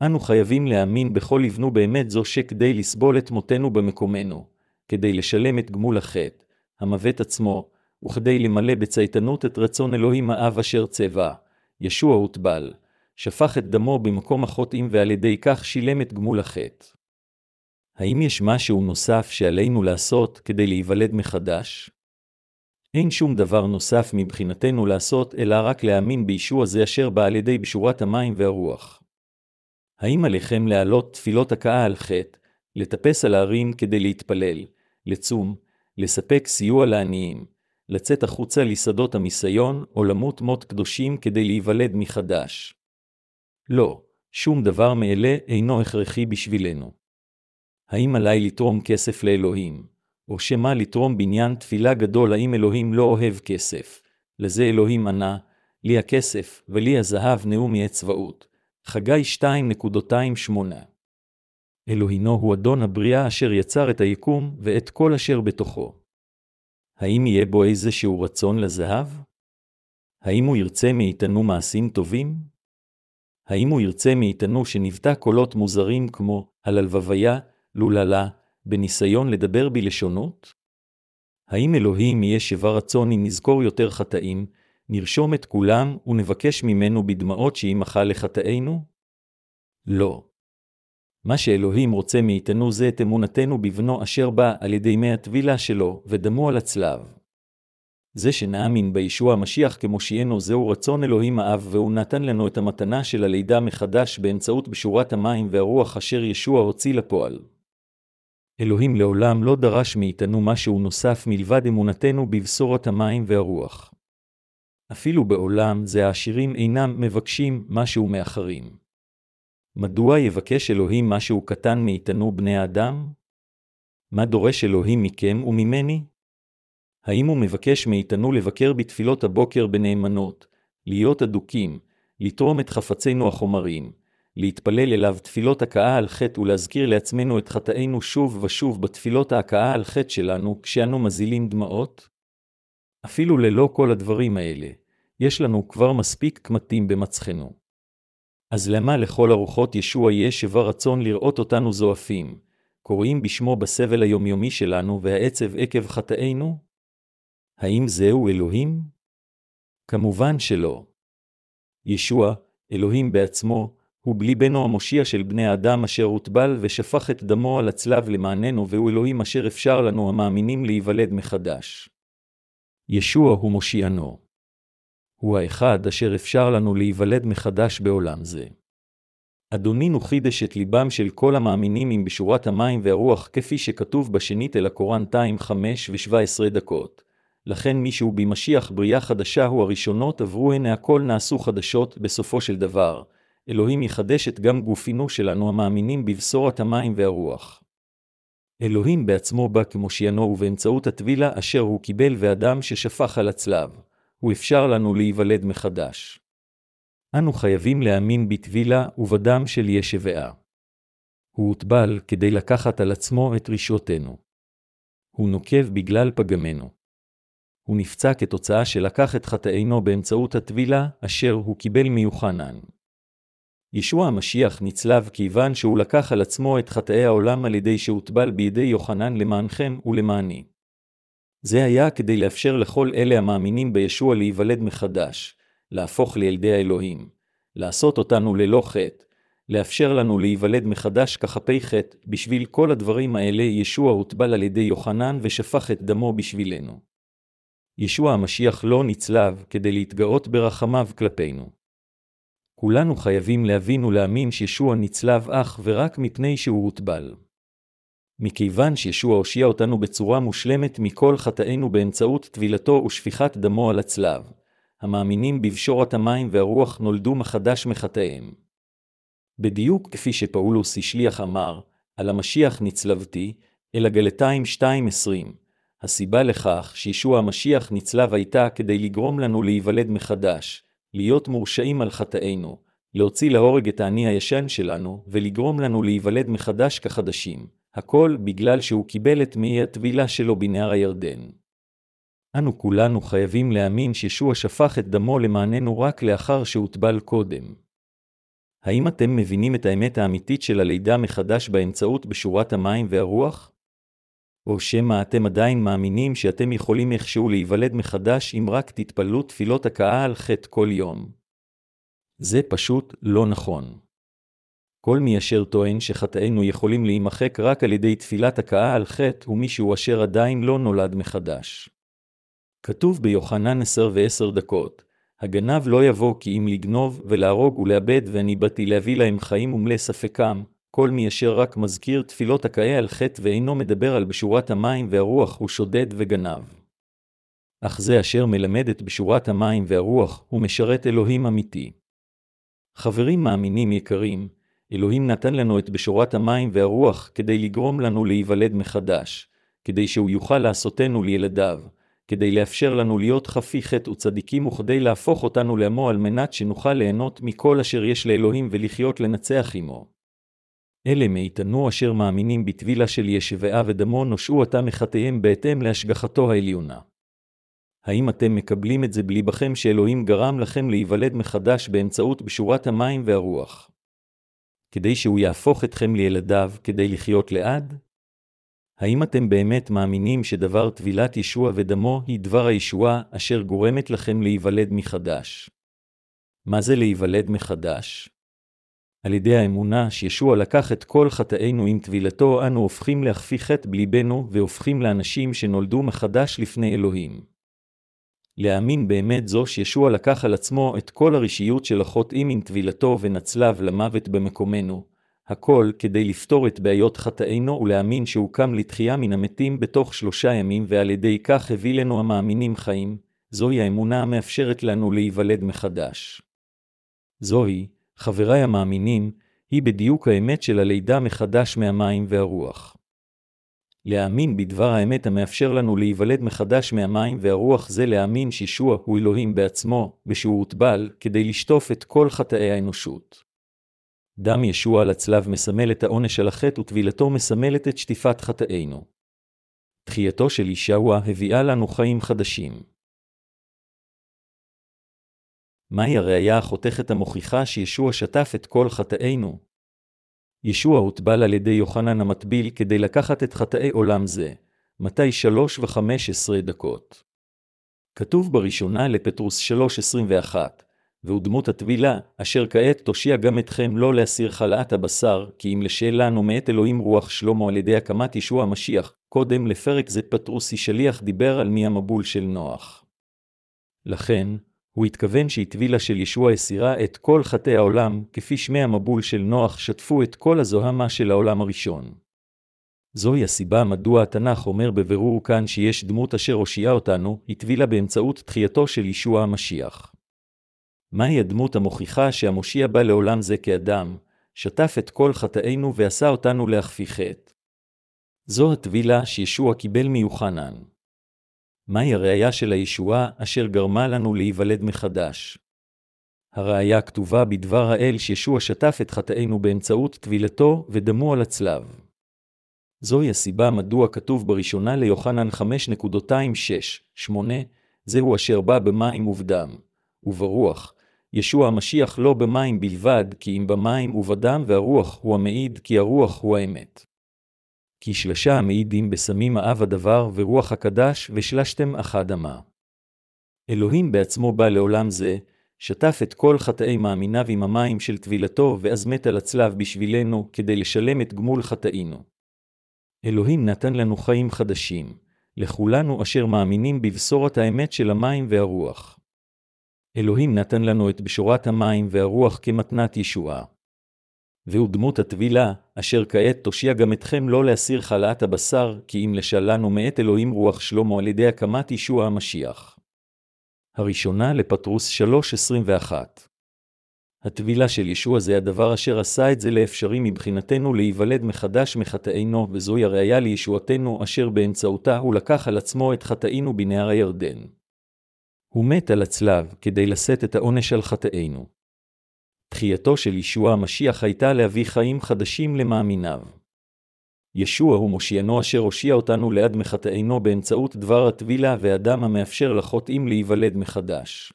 [SPEAKER 1] אנו חייבים להאמין בכל לבנו באמת זו שכדי לסבול את מותנו במקומנו, כדי לשלם את גמול החטא, המוות עצמו, וכדי למלא בצייתנות את רצון אלוהים האב אשר צבע, ישוע הוטבל, שפך את דמו במקום החוטאים ועל ידי כך שילם את גמול החטא. האם יש משהו נוסף שעלינו לעשות כדי להיוולד מחדש? אין שום דבר נוסף מבחינתנו לעשות, אלא רק להאמין בישוע זה אשר בא על ידי בשורת המים והרוח. האם עליכם להעלות תפילות הכאה על חטא, לטפס על ההרים כדי להתפלל, לצום, לספק סיוע לעניים, לצאת החוצה לשדות המיסיון, או למות מות קדושים כדי להיוולד מחדש? לא, שום דבר מאלה אינו הכרחי בשבילנו. האם עליי לתרום כסף לאלוהים? או שמא לתרום בניין תפילה גדול האם אלוהים לא אוהב כסף? לזה אלוהים ענה, לי הכסף, ולי הזהב נאום צבאות. חגי 2.28 אלוהינו הוא אדון הבריאה אשר יצר את היקום ואת כל אשר בתוכו. האם יהיה בו איזשהו רצון לזהב? האם הוא ירצה מאיתנו מעשים טובים? האם הוא ירצה מאיתנו שנבטא קולות מוזרים כמו הללבביה, לוללה, בניסיון לדבר בלשונות? האם אלוהים יהיה שבע רצון אם נזכור יותר חטאים, נרשום את כולם ונבקש ממנו בדמעות שימחה לחטאינו? לא. מה שאלוהים רוצה מאיתנו זה את אמונתנו בבנו אשר בא על ידי מי הטבילה שלו, ודמו על הצלב. זה שנאמין בישוע המשיח כמושיענו זהו רצון אלוהים האב, והוא נתן לנו את המתנה של הלידה מחדש באמצעות בשורת המים והרוח אשר ישוע הוציא לפועל. אלוהים לעולם לא דרש מאיתנו משהו נוסף מלבד אמונתנו בבשורת המים והרוח. אפילו בעולם זה העשירים אינם מבקשים משהו מאחרים. מדוע יבקש אלוהים משהו קטן מאיתנו בני האדם? מה דורש אלוהים מכם וממני? האם הוא מבקש מאיתנו לבקר בתפילות הבוקר בנאמנות, להיות אדוקים, לתרום את חפצינו החומרים, להתפלל אליו תפילות הכאה על חטא ולהזכיר לעצמנו את חטאינו שוב ושוב בתפילות ההכאה על חטא שלנו כשאנו מזילים דמעות? אפילו ללא כל הדברים האלה, יש לנו כבר מספיק קמטים במצחנו. אז למה לכל הרוחות ישוע יש שווה רצון לראות אותנו זועפים, קוראים בשמו בסבל היומיומי שלנו והעצב עקב חטאינו? האם זהו אלוהים? כמובן שלא. ישוע, אלוהים בעצמו, הוא בליבנו המושיע של בני האדם אשר הוטבל ושפך את דמו על הצלב למעננו, והוא אלוהים אשר אפשר לנו המאמינים להיוולד מחדש. ישוע הוא מושיענו. הוא האחד אשר אפשר לנו להיוולד מחדש בעולם זה. אדונינו חידש את ליבם של כל המאמינים עם בשורת המים והרוח כפי שכתוב בשנית אל הקורנטיים חמש ושבע עשרה דקות. לכן מי שהוא במשיח בריאה חדשה הוא הראשונות עברו הנה הכל נעשו חדשות בסופו של דבר. אלוהים יחדש את גם גופינו שלנו המאמינים בבשורת המים והרוח. אלוהים בעצמו בא כמושיינו ובאמצעות הטבילה אשר הוא קיבל ואדם ששפך על הצלב. הוא אפשר לנו להיוולד מחדש. אנו חייבים להאמין בטבילה ובדם של ישבעה. הוא הוטבל כדי לקחת על עצמו את רשעותינו. הוא נוקב בגלל פגמנו. הוא נפצע כתוצאה שלקח את חטאינו באמצעות הטבילה אשר הוא קיבל מיוחנן. ישוע המשיח נצלב כיוון שהוא לקח על עצמו את חטאי העולם על ידי שהוטבל בידי יוחנן למענכם ולמעני. זה היה כדי לאפשר לכל אלה המאמינים בישוע להיוולד מחדש, להפוך לילדי האלוהים, לעשות אותנו ללא חטא, לאפשר לנו להיוולד מחדש כחפי חטא, בשביל כל הדברים האלה ישוע הוטבל על ידי יוחנן ושפך את דמו בשבילנו. ישוע המשיח לא נצלב כדי להתגאות ברחמיו כלפינו. כולנו חייבים להבין ולהאמין שישוע נצלב אך ורק מפני שהוא הוטבל. מכיוון שישוע הושיע אותנו בצורה מושלמת מכל חטאינו באמצעות טבילתו ושפיכת דמו על הצלב, המאמינים בבשורת המים והרוח נולדו מחדש מחטאיהם. בדיוק כפי שפאולוס השליח אמר, על המשיח נצלבתי, אל הגלתיים 2.20. הסיבה לכך שישוע המשיח נצלב הייתה כדי לגרום לנו להיוולד מחדש, להיות מורשעים על חטאינו, להוציא להורג את האני הישן שלנו, ולגרום לנו להיוולד מחדש כחדשים, הכל בגלל שהוא קיבל את מי הטבילה שלו בנהר הירדן. אנו כולנו חייבים להאמין שישוע שפך את דמו למעננו רק לאחר שהוטבל קודם. האם אתם מבינים את האמת האמיתית של הלידה מחדש באמצעות בשורת המים והרוח? או שמא אתם עדיין מאמינים שאתם יכולים איכשהו להיוולד מחדש אם רק תתפללו תפילות הכאה על חטא כל יום? זה פשוט לא נכון. כל מי אשר טוען שחטאינו יכולים להימחק רק על ידי תפילת הכאה על חטא הוא מישהו אשר עדיין לא נולד מחדש. כתוב ביוחנן עשר ועשר דקות, הגנב לא יבוא כי אם לגנוב ולהרוג ולאבד ואני באתי להביא להם חיים ומלא ספקם, כל מי אשר רק מזכיר תפילות הכאה על חטא ואינו מדבר על בשורת המים והרוח הוא שודד וגנב. אך זה אשר מלמד את בשורת המים והרוח הוא משרת אלוהים אמיתי. חברים מאמינים יקרים, אלוהים נתן לנו את בשורת המים והרוח כדי לגרום לנו להיוולד מחדש, כדי שהוא יוכל לעשותנו לילדיו, כדי לאפשר לנו להיות חפי חטא וצדיקים וכדי להפוך אותנו לעמו על מנת שנוכל ליהנות מכל אשר יש לאלוהים ולחיות לנצח עמו. אלה מאיתנו אשר מאמינים בטבילה של ישבעה ודמו נושעו עתה מחטאיהם בהתאם להשגחתו העליונה. האם אתם מקבלים את זה בליבכם שאלוהים גרם לכם להיוולד מחדש באמצעות בשורת המים והרוח? כדי שהוא יהפוך אתכם לילדיו כדי לחיות לעד? האם אתם באמת מאמינים שדבר טבילת ישוע ודמו היא דבר הישועה אשר גורמת לכם להיוולד מחדש? מה זה להיוולד מחדש? על ידי האמונה שישוע לקח את כל חטאינו עם טבילתו, אנו הופכים להכפי חטא בליבנו והופכים לאנשים שנולדו מחדש לפני אלוהים. להאמין באמת זו שישוע לקח על עצמו את כל הרשיות של החוטאים עם טבילתו ונצלב למוות במקומנו, הכל כדי לפתור את בעיות חטאינו ולהאמין שהוא קם לתחייה מן המתים בתוך שלושה ימים ועל ידי כך הביא לנו המאמינים חיים, זוהי האמונה המאפשרת לנו להיוולד מחדש. זוהי, חבריי המאמינים, היא בדיוק האמת של הלידה מחדש מהמים והרוח. להאמין בדבר האמת המאפשר לנו להיוולד מחדש מהמים והרוח זה להאמין שישוע הוא אלוהים בעצמו, ושהוא הוטבל, כדי לשטוף את כל חטאי האנושות. דם ישוע על הצלב מסמל את העונש על החטא וטבילתו מסמלת את שטיפת חטאינו. תחייתו של ישוע הביאה לנו חיים חדשים. מהי הראייה החותכת המוכיחה שישוע שטף את כל חטאינו? ישוע הוטבל על ידי יוחנן המטביל כדי לקחת את חטאי עולם זה, מתי שלוש וחמש עשרה דקות. כתוב בראשונה לפטרוס 3.21, והוא דמות הטבילה, אשר כעת תושיע גם אתכם לא להסיר חלאת הבשר, כי אם לשאלנו מאת אלוהים רוח שלמה על ידי הקמת ישוע המשיח, קודם לפרק זה פטרוסי שליח דיבר על מי המבול של נוח. לכן, הוא התכוון שהטבילה של ישוע הסירה את כל חטאי העולם, כפי שמי המבול של נוח שטפו את כל הזוהמה של העולם הראשון. זוהי הסיבה מדוע התנ"ך אומר בבירור כאן שיש דמות אשר הושיעה אותנו, הטבילה באמצעות תחייתו של ישוע המשיח. מהי הדמות המוכיחה שהמושיע בא לעולם זה כאדם, שטף את כל חטאינו ועשה אותנו להכפי חטא? זו הטבילה שישוע קיבל מיוחנן. מהי הראייה של הישועה אשר גרמה לנו להיוולד מחדש? הראייה כתובה בדבר האל שישוע שטף את חטאינו באמצעות טבילתו ודמו על הצלב. זוהי הסיבה מדוע כתוב בראשונה ליוחנן 5.26-8, זהו אשר בא במים ובדם, וברוח, ישוע המשיח לא במים בלבד, כי אם במים ובדם והרוח הוא המעיד, כי הרוח הוא האמת. כי שלשה המעידים בסמים האב הדבר ורוח הקדש, ושלשתם אחד אמה. אלוהים בעצמו בא לעולם זה, שטף את כל חטאי מאמיניו עם המים של טבילתו, ואז מת על הצלב בשבילנו, כדי לשלם את גמול חטאינו. אלוהים נתן לנו חיים חדשים, לכולנו אשר מאמינים בבשורת האמת של המים והרוח. אלוהים נתן לנו את בשורת המים והרוח כמתנת ישועה. והוא דמות הטבילה, אשר כעת תושיע גם אתכם לא להסיר חלאת הבשר, כי אם לשלנו מאת אלוהים רוח שלמה על ידי הקמת ישוע המשיח. הראשונה לפטרוס 3.21 הטבילה של ישוע זה הדבר אשר עשה את זה לאפשרי מבחינתנו להיוולד מחדש מחטאינו, וזוהי הראייה לישועתנו, אשר באמצעותה הוא לקח על עצמו את חטאינו בנהר הירדן. הוא מת על הצלב כדי לשאת את העונש על חטאינו. תחייתו של ישוע המשיח הייתה להביא חיים חדשים למאמיניו. ישוע הוא מושיינו אשר הושיע אותנו ליד מחטאינו באמצעות דבר הטבילה והדם המאפשר לחוטאים להיוולד מחדש.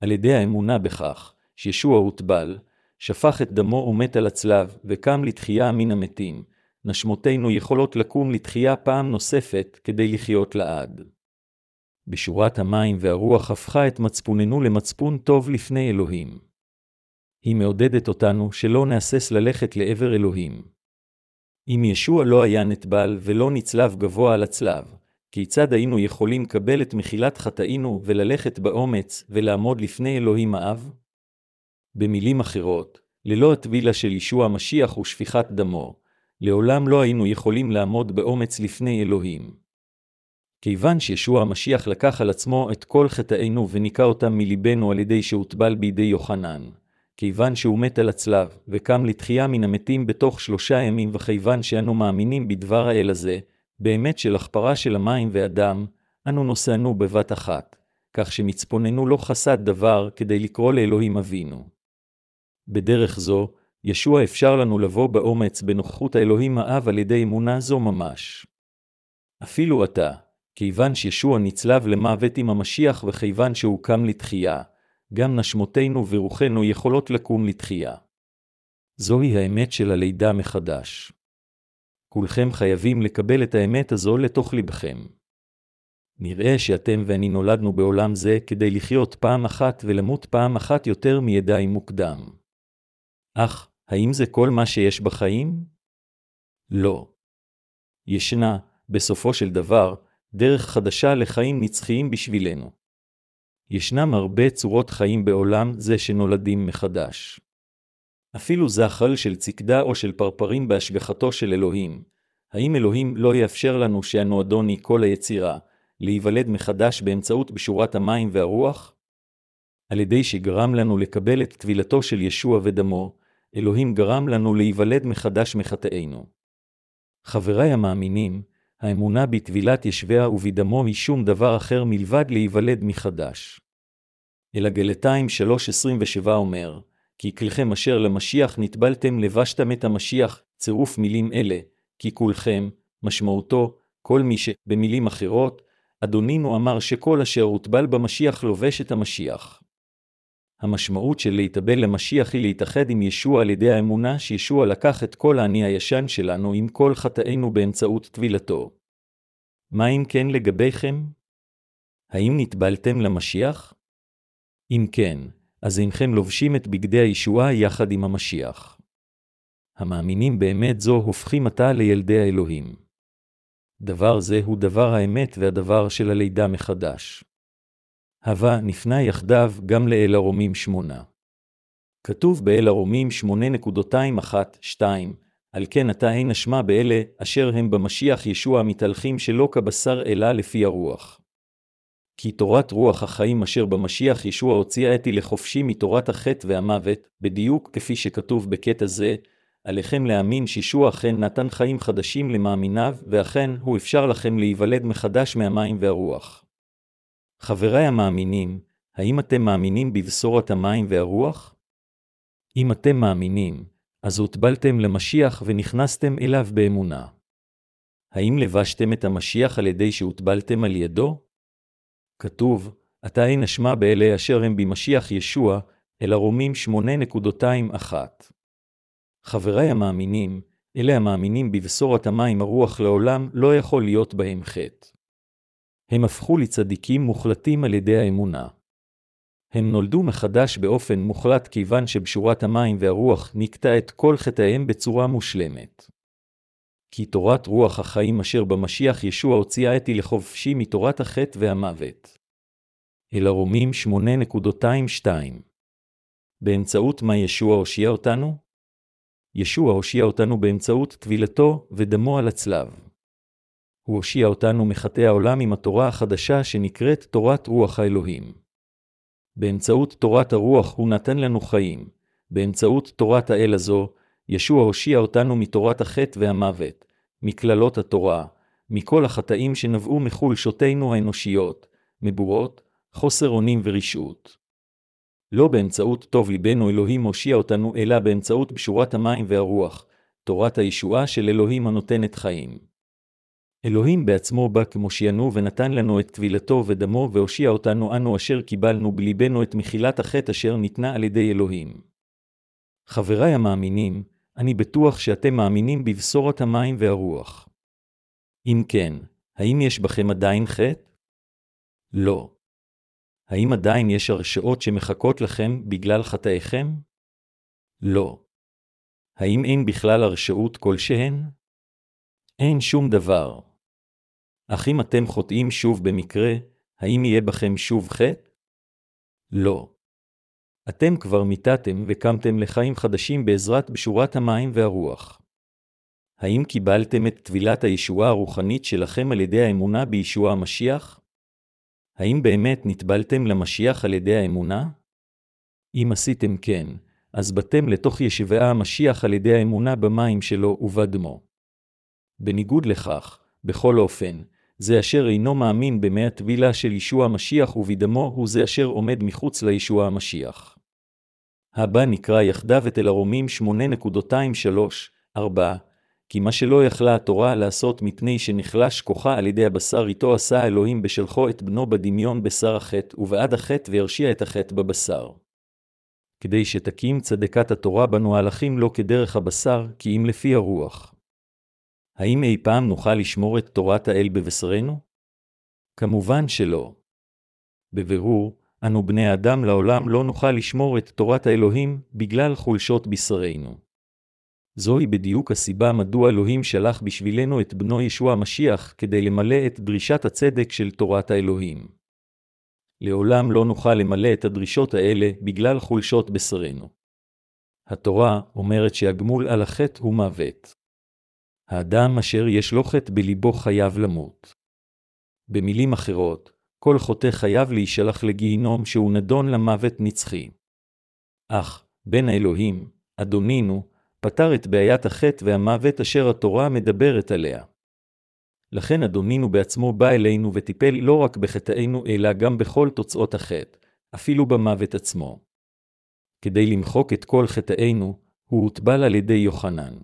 [SPEAKER 1] על ידי האמונה בכך, שישוע הוטבל, שפך את דמו ומת על הצלב, וקם לתחייה מן המתים, נשמותינו יכולות לקום לתחייה פעם נוספת כדי לחיות לעד. בשורת המים והרוח הפכה את מצפוננו למצפון טוב לפני אלוהים. היא מעודדת אותנו שלא נהסס ללכת לעבר אלוהים. אם ישוע לא היה נטבל ולא נצלב גבוה על הצלב, כיצד היינו יכולים לקבל את מחילת חטאינו וללכת באומץ ולעמוד לפני אלוהים האב? במילים אחרות, ללא הטבילה של ישוע המשיח ושפיכת דמו, לעולם לא היינו יכולים לעמוד באומץ לפני אלוהים. כיוון שישוע המשיח לקח על עצמו את כל חטאינו וניקה אותם מליבנו על ידי שהוטבל בידי יוחנן, כיוון שהוא מת על הצלב, וקם לתחייה מן המתים בתוך שלושה ימים, וכיוון שאנו מאמינים בדבר האל הזה, באמת של הכפרה של המים והדם, אנו נושאנו בבת אחת, כך שמצפוננו לא חסד דבר כדי לקרוא לאלוהים אבינו. בדרך זו, ישוע אפשר לנו לבוא באומץ בנוכחות האלוהים האב על ידי אמונה זו ממש. אפילו עתה, כיוון שישוע נצלב למוות עם המשיח וכיוון שהוא קם לתחייה, גם נשמותינו ורוחנו יכולות לקום לתחייה. זוהי האמת של הלידה מחדש. כולכם חייבים לקבל את האמת הזו לתוך לבכם. נראה שאתם ואני נולדנו בעולם זה כדי לחיות פעם אחת ולמות פעם אחת יותר מידיים מוקדם. אך, האם זה כל מה שיש בחיים? לא. ישנה, בסופו של דבר, דרך חדשה לחיים נצחיים בשבילנו. ישנם הרבה צורות חיים בעולם זה שנולדים מחדש. אפילו זחל של צקדה או של פרפרים בהשגחתו של אלוהים. האם אלוהים לא יאפשר לנו שאנו אדוני כל היצירה, להיוולד מחדש באמצעות בשורת המים והרוח? על ידי שגרם לנו לקבל את טבילתו של ישוע ודמו, אלוהים גרם לנו להיוולד מחדש מחטאינו. חבריי המאמינים, האמונה בטבילת ישביה ובדמו היא שום דבר אחר מלבד להיוולד מחדש. אלא גלתיים 3.27 אומר, כי כלכם אשר למשיח נטבלתם לבשתם את המשיח, צירוף מילים אלה, כי כולכם, משמעותו, כל מי ש... במילים אחרות, אדונינו אמר שכל אשר הוטבל במשיח לובש את המשיח. המשמעות של להתאבל למשיח היא להתאחד עם ישוע על ידי האמונה שישוע לקח את כל האני הישן שלנו עם כל חטאינו באמצעות טבילתו. מה אם כן לגביכם? האם נטבלתם למשיח? אם כן, אז אינכם לובשים את בגדי הישועה יחד עם המשיח. המאמינים באמת זו הופכים עתה לילדי האלוהים. דבר זה הוא דבר האמת והדבר של הלידה מחדש. הווה נפנה יחדיו גם לאל הרומים שמונה. כתוב באל הרומים 8.21-2, על כן אתה אין אשמה באלה, אשר הם במשיח ישוע מתהלכים שלא כבשר אלא לפי הרוח. כי תורת רוח החיים אשר במשיח ישוע הוציאה אתי לחופשי מתורת החטא והמוות, בדיוק כפי שכתוב בקטע זה, עליכם להאמין שישוע אכן נתן חיים חדשים למאמיניו, ואכן הוא אפשר לכם להיוולד מחדש מהמים והרוח. חבריי המאמינים, האם אתם מאמינים בבשורת המים והרוח? אם אתם מאמינים, אז הוטבלתם למשיח ונכנסתם אליו באמונה. האם לבשתם את המשיח על ידי שהוטבלתם על ידו? כתוב, עתה אין אשמה באלה אשר הם במשיח ישוע, אלא רומים 8.21. חבריי המאמינים, אלה המאמינים בבשורת המים הרוח לעולם, לא יכול להיות בהם חטא. הם הפכו לצדיקים מוחלטים על ידי האמונה. הם נולדו מחדש באופן מוחלט כיוון שבשורת המים והרוח נקטע את כל חטאיהם בצורה מושלמת. כי תורת רוח החיים אשר במשיח ישוע הוציאה אתי לחופשי מתורת החטא והמוות. אל הרומים 8.22 באמצעות מה ישוע הושיע אותנו? ישוע הושיע אותנו באמצעות טבילתו ודמו על הצלב. הוא הושיע אותנו מחטאי העולם עם התורה החדשה שנקראת תורת רוח האלוהים. באמצעות תורת הרוח הוא נתן לנו חיים. באמצעות תורת האל הזו, ישוע הושיע אותנו מתורת החטא והמוות, מקללות התורה, מכל החטאים שנבעו מחולשותינו האנושיות, מבורות, חוסר אונים ורשעות. לא באמצעות טוב ליבנו אלוהים הושיע אותנו, אלא באמצעות בשורת המים והרוח, תורת הישועה של אלוהים הנותנת חיים. אלוהים בעצמו בא כמושיענו ונתן לנו את טבילתו ודמו והושיע אותנו אנו אשר קיבלנו בליבנו את מחילת החטא אשר ניתנה על ידי אלוהים. חבריי המאמינים, אני בטוח שאתם מאמינים בבשורת המים והרוח. אם כן, האם יש בכם עדיין חטא? לא. האם עדיין יש הרשאות שמחכות לכם בגלל חטאיכם? לא. האם אין בכלל הרשאות כלשהן? אין שום דבר. אך אם אתם חוטאים שוב במקרה, האם יהיה בכם שוב חטא? לא. אתם כבר מיתתם וקמתם לחיים חדשים בעזרת בשורת המים והרוח. האם קיבלתם את טבילת הישועה הרוחנית שלכם על ידי האמונה בישוע המשיח? האם באמת נטבלתם למשיח על ידי האמונה? אם עשיתם כן, אז באתם לתוך ישבעה המשיח על ידי האמונה במים שלו ובדמו. בניגוד לכך, בכל אופן, זה אשר אינו מאמין במי הטבילה של ישוע המשיח ובדמו הוא זה אשר עומד מחוץ לישוע המשיח. הבא נקרא יחדיו את אל הרומים 8.23-4, כי מה שלא יכלה התורה לעשות מפני שנחלש כוחה על ידי הבשר איתו עשה אלוהים בשלחו את בנו בדמיון בשר החטא, ובעד החטא וירשיע את החטא בבשר. כדי שתקים צדקת התורה בנו ההלכים לא כדרך הבשר, כי אם לפי הרוח. האם אי פעם נוכל לשמור את תורת האל בבשרנו? כמובן שלא. בבירור, אנו בני אדם לעולם לא נוכל לשמור את תורת האלוהים בגלל חולשות בשרנו. זוהי בדיוק הסיבה מדוע אלוהים שלח בשבילנו את בנו ישוע המשיח כדי למלא את דרישת הצדק של תורת האלוהים. לעולם לא נוכל למלא את הדרישות האלה בגלל חולשות בשרנו. התורה אומרת שהגמול על החטא הוא מוות. האדם אשר יש לו חטא בליבו חייב למות. במילים אחרות, כל חוטא חייב להישלח לגיהינום שהוא נדון למוות נצחי. אך, בן האלוהים, אדונינו, פתר את בעיית החטא והמוות אשר התורה מדברת עליה. לכן אדונינו בעצמו בא אלינו וטיפל לא רק בחטאינו, אלא גם בכל תוצאות החטא, אפילו במוות עצמו. כדי למחוק את כל חטאינו, הוא הוטבל על ידי יוחנן.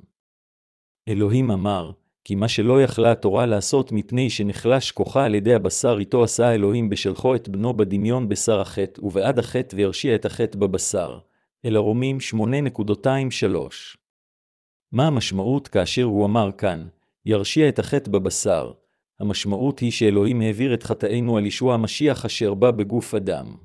[SPEAKER 1] אלוהים אמר, כי מה שלא יכלה התורה לעשות מפני שנחלש כוחה על ידי הבשר איתו עשה אלוהים בשלחו את בנו בדמיון בשר החטא, ובעד החטא וירשיע את החטא בבשר. אל הרומים 8.23 מה המשמעות כאשר הוא אמר כאן, ירשיע את החטא בבשר? המשמעות היא שאלוהים העביר את חטאינו על ישוע המשיח אשר בא בגוף אדם.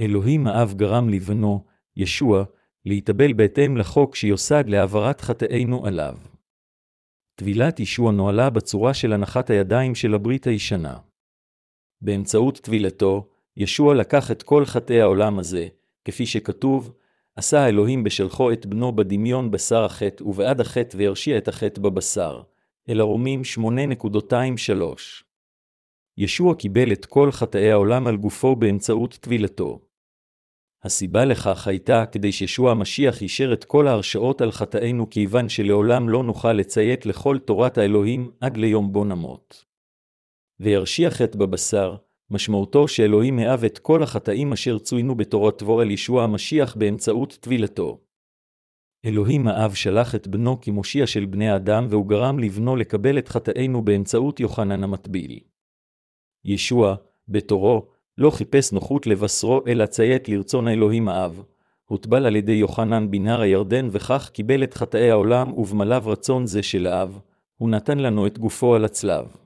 [SPEAKER 1] אלוהים האב גרם לבנו, ישוע, להתאבל בהתאם לחוק שיוסד להעברת חטאינו עליו. טבילת ישוע נוהלה בצורה של הנחת הידיים של הברית הישנה. באמצעות טבילתו, ישוע לקח את כל חטאי העולם הזה, כפי שכתוב, עשה האלוהים בשלחו את בנו בדמיון בשר החטא ובעד החטא והרשיע את החטא בבשר. אל הרומים 8.23 ישוע קיבל את כל חטאי העולם על גופו באמצעות טבילתו. הסיבה לכך הייתה כדי שישוע המשיח אישר את כל ההרשאות על חטאינו כיוון שלעולם לא נוכל לציית לכל תורת האלוהים עד ליום בו נמות. וירשיע חטא בבשר, משמעותו שאלוהים האב את כל החטאים אשר צוינו בתורתו על ישוע המשיח באמצעות טבילתו. אלוהים האב שלח את בנו כמושיע של בני אדם והוא גרם לבנו לקבל את חטאינו באמצעות יוחנן המטביל. ישוע, בתורו, לא חיפש נוחות לבשרו, אלא ציית לרצון האלוהים האב. הוטבל על ידי יוחנן בנהר הירדן, וכך קיבל את חטאי העולם, ובמלאו רצון זה של האב, הוא נתן לנו את גופו על הצלב.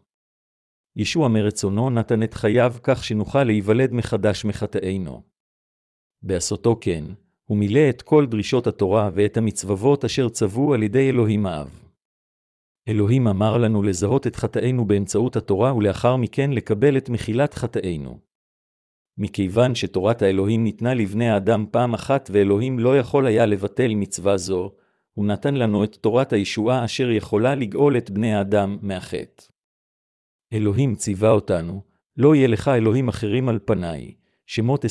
[SPEAKER 1] ישוע מרצונו נתן את חייו כך שנוכל להיוולד מחדש מחטאינו. בעשותו כן, הוא מילא את כל דרישות התורה ואת המצוות אשר צוו על ידי אלוהים האב. אלוהים אמר לנו לזהות את חטאינו באמצעות התורה ולאחר מכן לקבל את מחילת חטאינו. מכיוון שתורת האלוהים ניתנה לבני האדם פעם אחת ואלוהים לא יכול היה לבטל מצווה זו, הוא נתן לנו את תורת הישועה אשר יכולה לגאול את בני האדם מהחטא. אלוהים ציווה אותנו, לא יהיה לך אלוהים אחרים על פניי, שמות 20.23.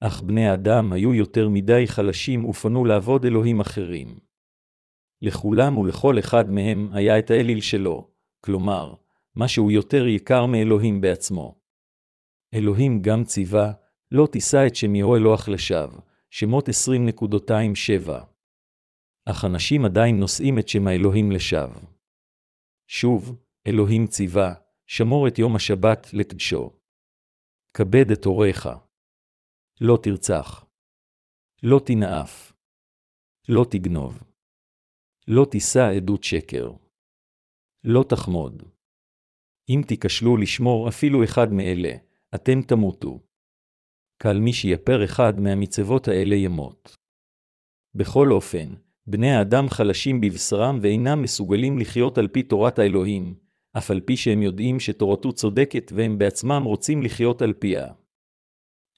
[SPEAKER 1] אך בני האדם היו יותר מדי חלשים ופנו לעבוד אלוהים אחרים. לכולם ולכל אחד מהם היה את האליל שלו, כלומר, משהו יותר יקר מאלוהים בעצמו. אלוהים גם ציווה, לא תישא את שמי אלוהך לשווא, שמות 20.27. אך אנשים עדיין נושאים את שם האלוהים לשווא. שוב, אלוהים ציווה, שמור את יום השבת לקדשו. כבד את הוריך. לא תרצח. לא תנאף. לא תגנוב. לא תישא עדות שקר. לא תחמוד. אם תיכשלו לשמור אפילו אחד מאלה, אתם תמותו. קל מי שיפר אחד מהמצוות האלה ימות. בכל אופן, בני האדם חלשים בבשרם ואינם מסוגלים לחיות על פי תורת האלוהים, אף על פי שהם יודעים שתורתו צודקת והם בעצמם רוצים לחיות על פיה.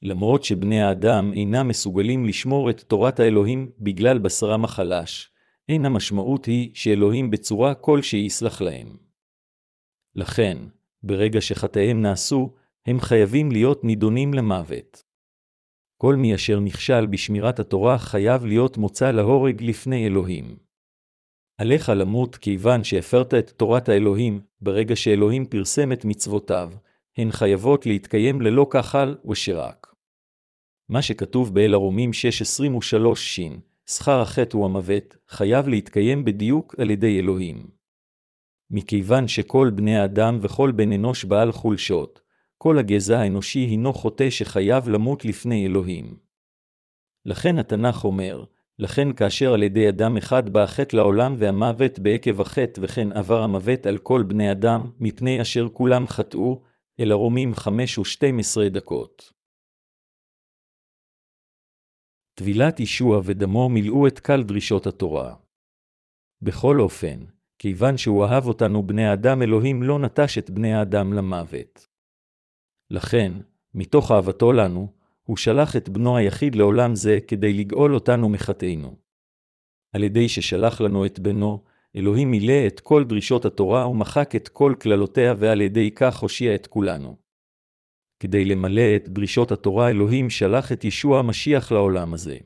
[SPEAKER 1] למרות שבני האדם אינם מסוגלים לשמור את תורת האלוהים בגלל בשרם החלש, אין המשמעות היא שאלוהים בצורה כלשהי יסלח להם. לכן, ברגע שחטאיהם נעשו, הם חייבים להיות נידונים למוות. כל מי אשר נכשל בשמירת התורה חייב להיות מוצא להורג לפני אלוהים. עליך למות כיוון שהפרת את תורת האלוהים, ברגע שאלוהים פרסם את מצוותיו, הן חייבות להתקיים ללא כחל ושרק. מה שכתוב באל הרומים 6.23 ש, שכר החטא הוא המוות, חייב להתקיים בדיוק על ידי אלוהים. מכיוון שכל בני האדם וכל בן אנוש בעל חולשות, כל הגזע האנושי הינו חוטא שחייב למות לפני אלוהים. לכן התנ"ך אומר, לכן כאשר על ידי אדם אחד בא החטא לעולם והמוות בעקב החטא וכן עבר המוות על כל בני אדם, מפני אשר כולם חטאו, אל הרומים חמש ושתים עשרה דקות. טבילת ישוע ודמו מילאו את קל דרישות התורה. בכל אופן, כיוון שהוא אהב אותנו בני האדם אלוהים לא נטש את בני האדם למוות. לכן, מתוך אהבתו לנו, הוא שלח את בנו היחיד לעולם זה כדי לגאול אותנו מחטאינו. על ידי ששלח לנו את בנו, אלוהים מילא את כל דרישות התורה ומחק את כל קללותיה ועל ידי כך הושיע את כולנו. כדי למלא את דרישות התורה אלוהים שלח את ישוע המשיח לעולם הזה.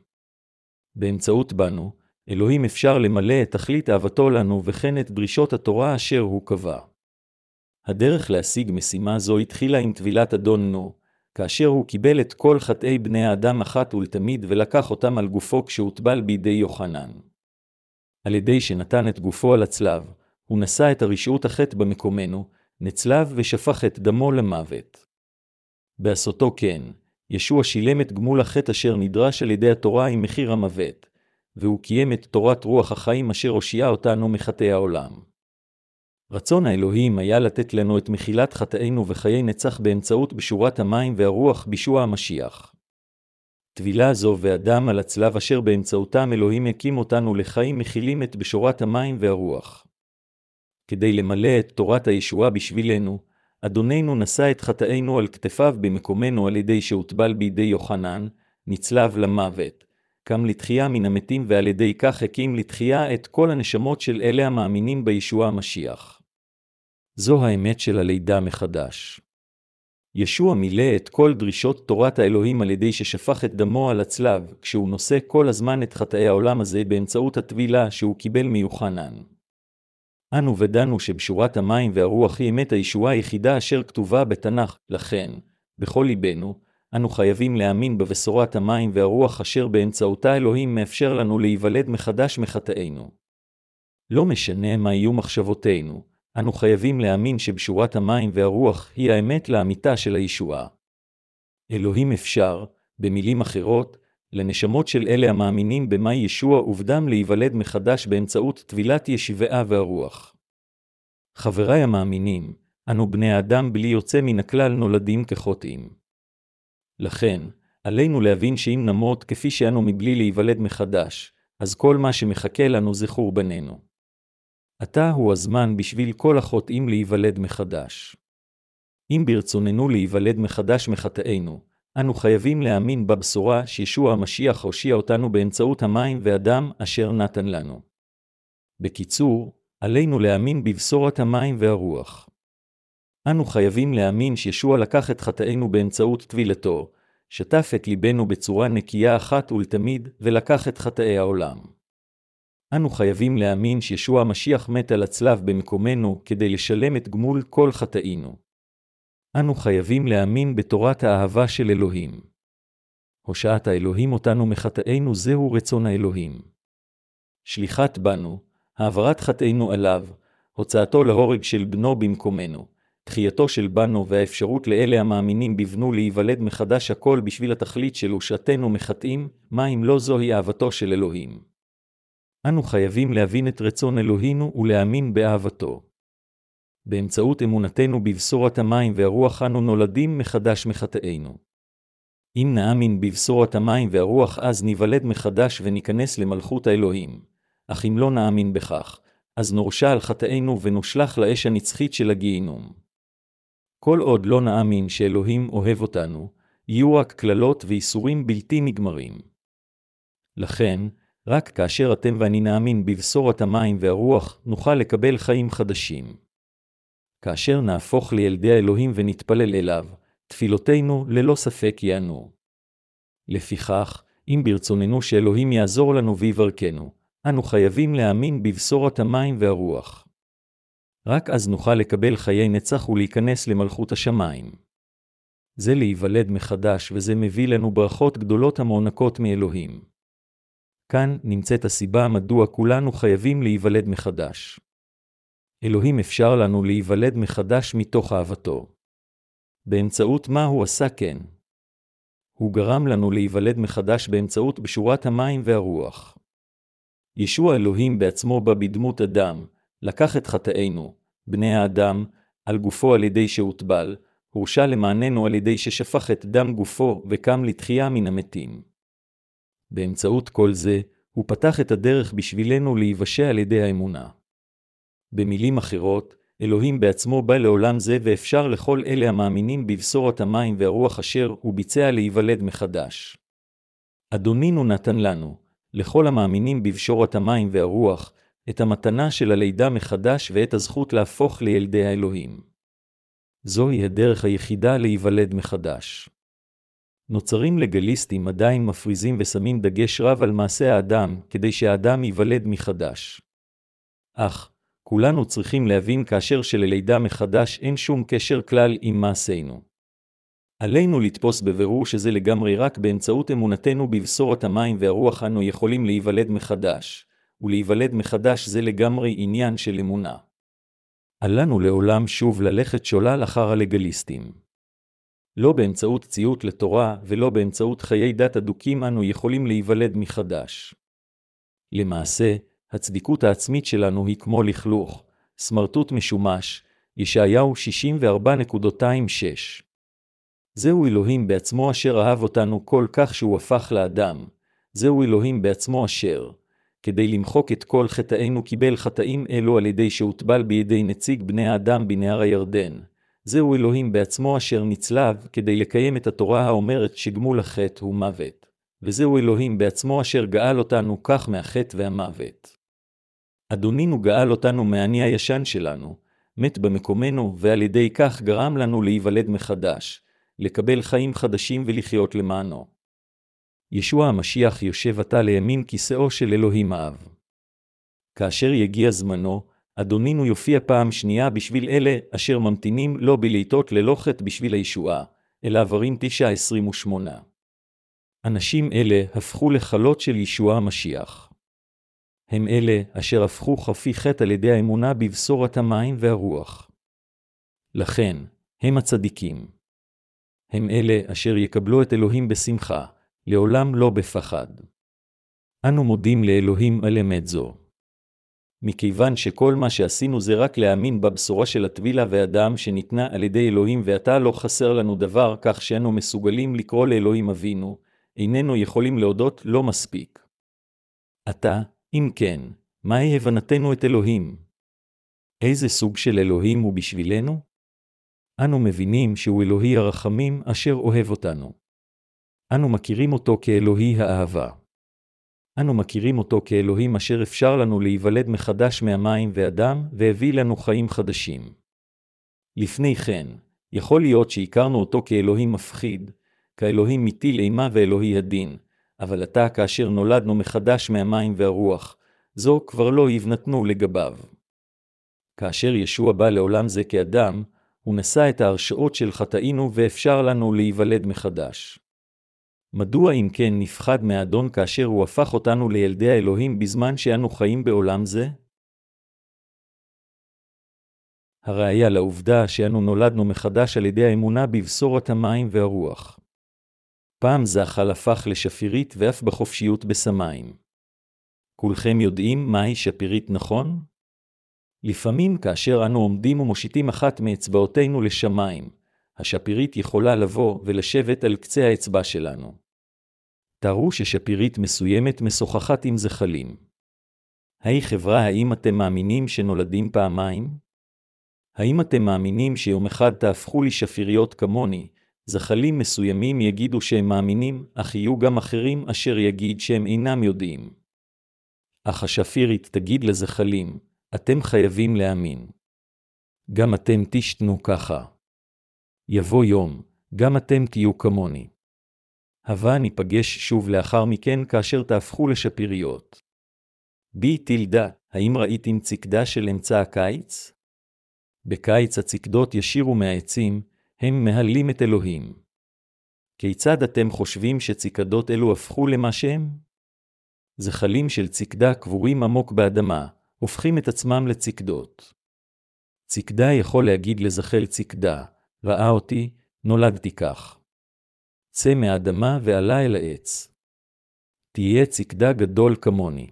[SPEAKER 1] באמצעות בנו, אלוהים אפשר למלא את תכלית אהבתו לנו וכן את דרישות התורה אשר הוא קבע. הדרך להשיג משימה זו התחילה עם טבילת אדון נו, כאשר הוא קיבל את כל חטאי בני האדם אחת ולתמיד ולקח אותם על גופו כשהוטבל בידי יוחנן. על ידי שנתן את גופו על הצלב, הוא נשא את הרשעות החטא במקומנו, נצלב ושפך את דמו למוות. בעשותו כן, ישוע שילם את גמול החטא אשר נדרש על ידי התורה עם מחיר המוות, והוא קיים את תורת רוח החיים אשר הושיעה אותנו מחטאי העולם. רצון האלוהים היה לתת לנו את מחילת חטאינו וחיי נצח באמצעות בשורת המים והרוח בישוע המשיח. טבילה זו והדם על הצלב אשר באמצעותם אלוהים הקים אותנו לחיים מכילים את בשורת המים והרוח. כדי למלא את תורת הישועה בשבילנו, אדוננו נשא את חטאינו על כתפיו במקומנו על ידי שהוטבל בידי יוחנן, נצלב למוות, קם לתחייה מן המתים ועל ידי כך הקים לתחייה את כל הנשמות של אלה המאמינים בישוע המשיח. זו האמת של הלידה מחדש. ישוע מילא את כל דרישות תורת האלוהים על ידי ששפך את דמו על הצלב, כשהוא נושא כל הזמן את חטאי העולם הזה באמצעות הטבילה שהוא קיבל מיוחנן. אנו ודנו שבשורת המים והרוח היא אמת הישועה היחידה אשר כתובה בתנ"ך, לכן, בכל ליבנו, אנו חייבים להאמין בבשורת המים והרוח אשר באמצעותה אלוהים מאפשר לנו להיוולד מחדש מחטאינו. לא משנה מה יהיו מחשבותינו, אנו חייבים להאמין שבשורת המים והרוח היא האמת לאמיתה של הישועה. אלוהים אפשר, במילים אחרות, לנשמות של אלה המאמינים במאי ישוע ובדם להיוולד מחדש באמצעות טבילת ישיבה והרוח. חבריי המאמינים, אנו בני האדם בלי יוצא מן הכלל נולדים כחוטאים. לכן, עלינו להבין שאם נמות כפי שאנו מבלי להיוולד מחדש, אז כל מה שמחכה לנו זה חורבננו. עתה הוא הזמן בשביל כל החוטאים להיוולד מחדש. אם ברצוננו להיוולד מחדש מחטאינו, אנו חייבים להאמין בבשורה שישוע המשיח הושיע אותנו באמצעות המים והדם אשר נתן לנו. בקיצור, עלינו להאמין בבשורת המים והרוח. אנו חייבים להאמין שישוע לקח את חטאינו באמצעות טבילתו, שטף את ליבנו בצורה נקייה אחת ולתמיד, ולקח את חטאי העולם. אנו חייבים להאמין שישוע המשיח מת על הצלב במקומנו כדי לשלם את גמול כל חטאינו. אנו חייבים להאמין בתורת האהבה של אלוהים. הושעת האלוהים אותנו מחטאינו זהו רצון האלוהים. שליחת בנו, העברת חטאינו עליו, הוצאתו להורג של בנו במקומנו, תחייתו של בנו והאפשרות לאלה המאמינים בבנו להיוולד מחדש הכל בשביל התכלית של הושעתנו מחטאים, מה אם לא זוהי אהבתו של אלוהים. אנו חייבים להבין את רצון אלוהינו ולהאמין באהבתו. באמצעות אמונתנו בבשורת המים והרוח אנו נולדים מחדש מחטאינו. אם נאמין בבשורת המים והרוח אז ניוולד מחדש וניכנס למלכות האלוהים. אך אם לא נאמין בכך, אז נורשע על חטאינו ונושלך לאש הנצחית של הגיהינום. כל עוד לא נאמין שאלוהים אוהב אותנו, יהיו רק קללות ואיסורים בלתי נגמרים. לכן, רק כאשר אתם ואני נאמין בבשורת המים והרוח, נוכל לקבל חיים חדשים. כאשר נהפוך לילדי האלוהים ונתפלל אליו, תפילותינו ללא ספק יענו. לפיכך, אם ברצוננו שאלוהים יעזור לנו ויברכנו, אנו חייבים להאמין בבשורת המים והרוח. רק אז נוכל לקבל חיי נצח ולהיכנס למלכות השמיים. זה להיוולד מחדש, וזה מביא לנו ברכות גדולות המוענקות מאלוהים. כאן נמצאת הסיבה מדוע כולנו חייבים להיוולד מחדש. אלוהים אפשר לנו להיוולד מחדש מתוך אהבתו. באמצעות מה הוא עשה כן? הוא גרם לנו להיוולד מחדש באמצעות בשורת המים והרוח. ישוע אלוהים בעצמו בא בדמות אדם, לקח את חטאינו, בני האדם, על גופו על ידי שהוטבל, הורשע למעננו על ידי ששפך את דם גופו וקם לתחייה מן המתים. באמצעות כל זה, הוא פתח את הדרך בשבילנו להיוושע על ידי האמונה. במילים אחרות, אלוהים בעצמו בא לעולם זה ואפשר לכל אלה המאמינים בבשורת המים והרוח אשר הוא ביצע להיוולד מחדש. אדונינו נתן לנו, לכל המאמינים בבשורת המים והרוח, את המתנה של הלידה מחדש ואת הזכות להפוך לילדי האלוהים. זוהי הדרך היחידה להיוולד מחדש. נוצרים לגליסטים עדיין מפריזים ושמים דגש רב על מעשה האדם, כדי שהאדם ייוולד מחדש. אך, כולנו צריכים להבין כאשר שללידה מחדש אין שום קשר כלל עם מעשינו. עלינו לתפוס בבירור שזה לגמרי רק באמצעות אמונתנו בבשורת המים והרוח אנו יכולים להיוולד מחדש, ולהיוולד מחדש זה לגמרי עניין של אמונה. אל לנו לעולם שוב ללכת שולל אחר הלגליסטים. לא באמצעות ציות לתורה ולא באמצעות חיי דת אדוקים אנו יכולים להיוולד מחדש. למעשה, הצדיקות העצמית שלנו היא כמו לכלוך, סמרטוט משומש, ישעיהו 64.26. זהו אלוהים בעצמו אשר אהב אותנו כל כך שהוא הפך לאדם, זהו אלוהים בעצמו אשר, כדי למחוק את כל חטאינו קיבל חטאים אלו על ידי שהוטבל בידי נציג בני האדם בנהר הירדן. זהו אלוהים בעצמו אשר נצלב כדי לקיים את התורה האומרת שגמול החטא הוא מוות. וזהו אלוהים בעצמו אשר גאל אותנו כך מהחטא והמוות. אדונינו גאל אותנו מהאני הישן שלנו, מת במקומנו, ועל ידי כך גרם לנו להיוולד מחדש, לקבל חיים חדשים ולחיות למענו. ישוע המשיח יושב עתה לימין כיסאו של אלוהים האב. כאשר יגיע זמנו, אדונינו יופיע פעם שנייה בשביל אלה אשר ממתינים לא בלעיתות ללא חטא בשביל הישועה, אלא עברים 9-28. אנשים אלה הפכו לחלות של ישוע המשיח. הם אלה אשר הפכו חפי חטא על ידי האמונה בבשורת המים והרוח. לכן, הם הצדיקים. הם אלה אשר יקבלו את אלוהים בשמחה, לעולם לא בפחד. אנו מודים לאלוהים על אמת זו. מכיוון שכל מה שעשינו זה רק להאמין בבשורה של הטבילה והדם שניתנה על ידי אלוהים ועתה לא חסר לנו דבר כך שאנו מסוגלים לקרוא לאלוהים אבינו, איננו יכולים להודות לא מספיק. עתה, אם כן, מהי הבנתנו את אלוהים? איזה סוג של אלוהים הוא בשבילנו? אנו מבינים שהוא אלוהי הרחמים אשר אוהב אותנו. אנו מכירים אותו כאלוהי האהבה. אנו מכירים אותו כאלוהים אשר אפשר לנו להיוולד מחדש מהמים והדם, והביא לנו חיים חדשים. לפני כן, יכול להיות שהכרנו אותו כאלוהים מפחיד, כאלוהים מטיל אימה ואלוהי הדין, אבל עתה כאשר נולדנו מחדש מהמים והרוח, זו כבר לא יבנתנו לגביו. כאשר ישוע בא לעולם זה כאדם, הוא נשא את ההרשאות של חטאינו ואפשר לנו להיוולד מחדש. מדוע אם כן נפחד מהאדון כאשר הוא הפך אותנו לילדי האלוהים בזמן שאנו חיים בעולם זה? הראיה לעובדה שאנו נולדנו מחדש על ידי האמונה בבשורת המים והרוח. פעם זחל הפך לשפירית ואף בחופשיות בשמיים. כולכם יודעים מהי שפירית נכון? לפעמים כאשר אנו עומדים ומושיטים אחת מאצבעותינו לשמיים, השפירית יכולה לבוא ולשבת על קצה האצבע שלנו. תראו ששפירית מסוימת משוחחת עם זחלים. היי חברה, האם אתם מאמינים שנולדים פעמיים? האם אתם מאמינים שיום אחד תהפכו לי שפיריות כמוני, זחלים מסוימים יגידו שהם מאמינים, אך יהיו גם אחרים אשר יגיד שהם אינם יודעים. אך השפירית תגיד לזחלים, אתם חייבים להאמין. גם אתם תשתנו ככה. יבוא יום, גם אתם תהיו כמוני. הבה ניפגש שוב לאחר מכן כאשר תהפכו לשפיריות. בי טילדה, האם ראיתם צקדה של אמצע הקיץ? בקיץ הצקדות ישירו מהעצים, הם מהלים את אלוהים. כיצד אתם חושבים שצקדות אלו הפכו למה שהם? זחלים של צקדה קבורים עמוק באדמה, הופכים את עצמם לצקדות. צקדה יכול להגיד לזחל צקדה, ראה אותי, נולדתי כך. צא מהאדמה ועלה אל העץ. תהיה צקדה גדול כמוני.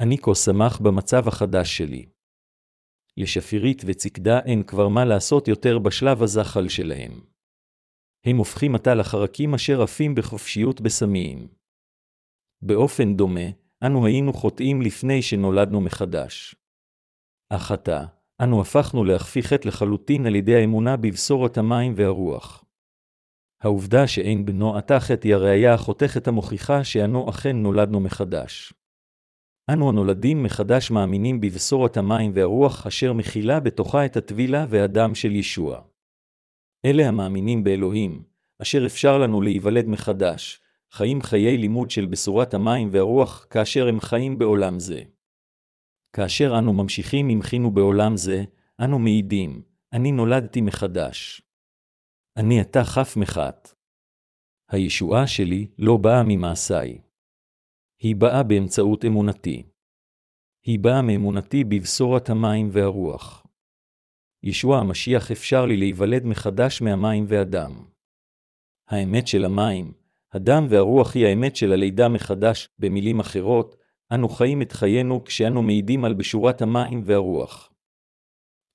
[SPEAKER 1] אני כה שמח במצב החדש שלי. לשפירית וצקדה אין כבר מה לעשות יותר בשלב הזחל שלהם. הם הופכים עתה לחרקים אשר עפים בחופשיות בסמיים. באופן דומה, אנו היינו חוטאים לפני שנולדנו מחדש. אך עתה, אנו הפכנו להכפי חטא לחלוטין על ידי האמונה בבשורת המים והרוח. העובדה שאין בנו עתה חטא היא הראייה החותכת המוכיחה שאנו אכן נולדנו מחדש. אנו הנולדים מחדש מאמינים בבשורת המים והרוח אשר מכילה בתוכה את הטבילה והדם של ישוע. אלה המאמינים באלוהים, אשר אפשר לנו להיוולד מחדש, חיים חיי לימוד של בשורת המים והרוח כאשר הם חיים בעולם זה. כאשר אנו ממשיכים עם חינו בעולם זה, אנו מעידים, אני נולדתי מחדש. אני עתה חף מחת. הישועה שלי לא באה ממעשיי. היא באה באמצעות אמונתי. היא באה מאמונתי בבשורת המים והרוח. ישוע המשיח אפשר לי להיוולד מחדש מהמים והדם. האמת של המים, הדם והרוח היא האמת של הלידה מחדש, במילים אחרות, אנו חיים את חיינו כשאנו מעידים על בשורת המים והרוח.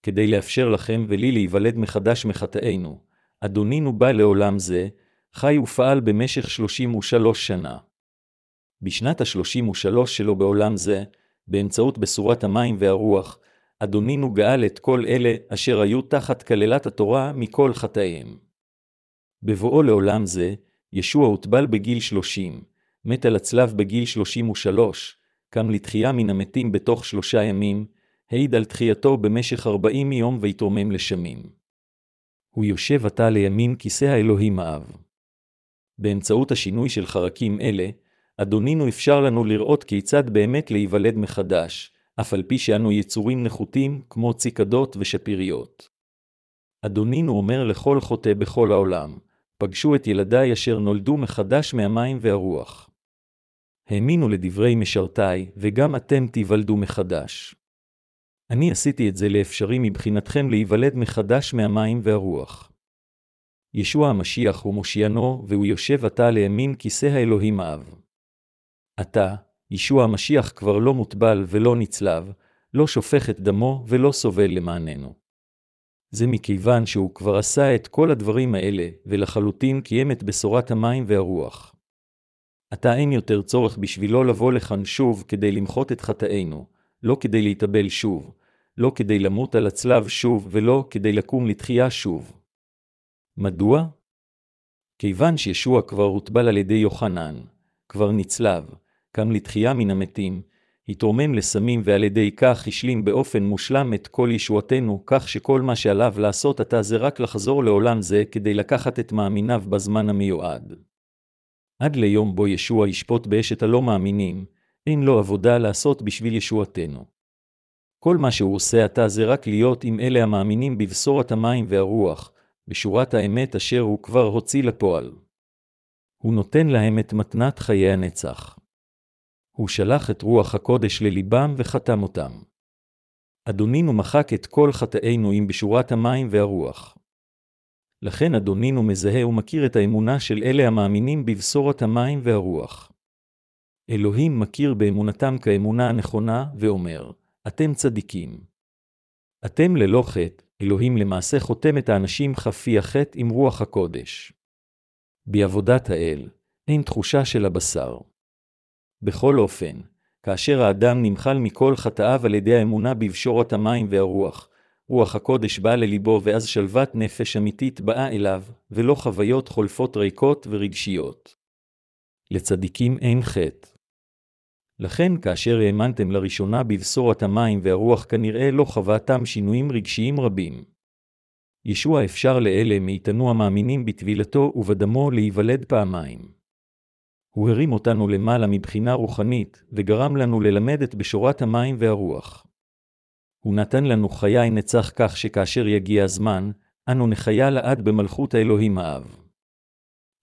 [SPEAKER 1] כדי לאפשר לכם ולי להיוולד מחדש מחטאינו, אדונינו בא לעולם זה, חי ופעל במשך 33 שנה. בשנת ה-33 שלו בעולם זה, באמצעות בשורת המים והרוח, אדונינו גאל את כל אלה אשר היו תחת כללת התורה מכל חטאיהם. בבואו לעולם זה, ישוע הוטבל בגיל 30, מת על הצלב בגיל 33, קם לתחייה מן המתים בתוך שלושה ימים, העיד על תחייתו במשך ארבעים יום והתרומם לשמים. הוא יושב עתה לימין כיסא האלוהים האב. באמצעות השינוי של חרקים אלה, אדונינו אפשר לנו לראות כיצד באמת להיוולד מחדש, אף על פי שאנו יצורים נחותים כמו ציקדות ושפיריות. אדונינו אומר לכל חוטא בכל העולם, פגשו את ילדיי אשר נולדו מחדש מהמים והרוח. האמינו לדברי משרתי, וגם אתם תיוולדו מחדש. אני עשיתי את זה לאפשרי מבחינתכם להיוולד מחדש מהמים והרוח. ישוע המשיח הוא מושיענו, והוא יושב עתה לימין כיסא האלוהים האב. עתה, ישוע המשיח כבר לא מוטבל ולא נצלב, לא שופך את דמו ולא סובל למעננו. זה מכיוון שהוא כבר עשה את כל הדברים האלה, ולחלוטין קיים את בשורת המים והרוח. עתה אין יותר צורך בשבילו לבוא לכאן שוב כדי למחות את חטאינו, לא כדי להתאבל שוב, לא כדי למות על הצלב שוב ולא כדי לקום לתחייה שוב. מדוע? כיוון שישוע כבר הוטבל על ידי יוחנן, כבר נצלב, קם לתחייה מן המתים, התרומם לסמים ועל ידי כך השלים באופן מושלם את כל ישועתנו, כך שכל מה שעליו לעשות עתה זה רק לחזור לעולם זה כדי לקחת את מאמיניו בזמן המיועד. עד ליום בו ישוע ישפוט באשת הלא מאמינים, אין לו עבודה לעשות בשביל ישועתנו. כל מה שהוא עושה עתה זה רק להיות עם אלה המאמינים בבשורת המים והרוח, בשורת האמת אשר הוא כבר הוציא לפועל. הוא נותן להם את מתנת חיי הנצח. הוא שלח את רוח הקודש לליבם וחתם אותם. אדונינו מחק את כל חטאינו עם בשורת המים והרוח. לכן אדונינו מזהה ומכיר את האמונה של אלה המאמינים בבשורת המים והרוח. אלוהים מכיר באמונתם כאמונה הנכונה, ואומר, אתם צדיקים. אתם ללא חטא, אלוהים למעשה חותם את האנשים חפי החטא עם רוח הקודש. בעבודת האל, אין תחושה של הבשר. בכל אופן, כאשר האדם נמחל מכל חטאיו על ידי האמונה בבשורת המים והרוח, רוח הקודש באה לליבו ואז שלוות נפש אמיתית באה אליו, ולא חוויות חולפות ריקות ורגשיות. לצדיקים אין חטא. לכן כאשר האמנתם לראשונה בבשורת המים והרוח כנראה לא חוותם שינויים רגשיים רבים. ישוע אפשר לאלה מאיתנו המאמינים בטבילתו ובדמו להיוולד פעמיים. הוא הרים אותנו למעלה מבחינה רוחנית, וגרם לנו ללמד את בשורת המים והרוח. הוא נתן לנו חיי נצח כך שכאשר יגיע הזמן, אנו נחיה לעד במלכות האלוהים האב.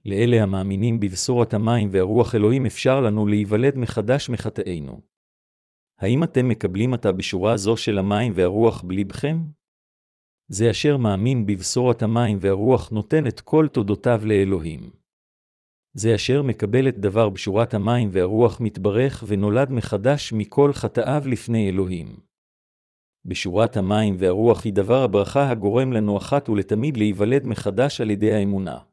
[SPEAKER 1] לאלה המאמינים בבשורת המים והרוח אלוהים אפשר לנו להיוולד מחדש מחטאינו. האם אתם מקבלים עתה בשורה זו של המים והרוח בלבכם? זה אשר מאמין בבשורת המים והרוח נותן את כל תודותיו לאלוהים. זה אשר מקבל את דבר בשורת המים והרוח מתברך ונולד מחדש מכל חטאיו לפני אלוהים. בשורת המים והרוח היא דבר הברכה הגורם לנו אחת ולתמיד להיוולד מחדש על ידי האמונה.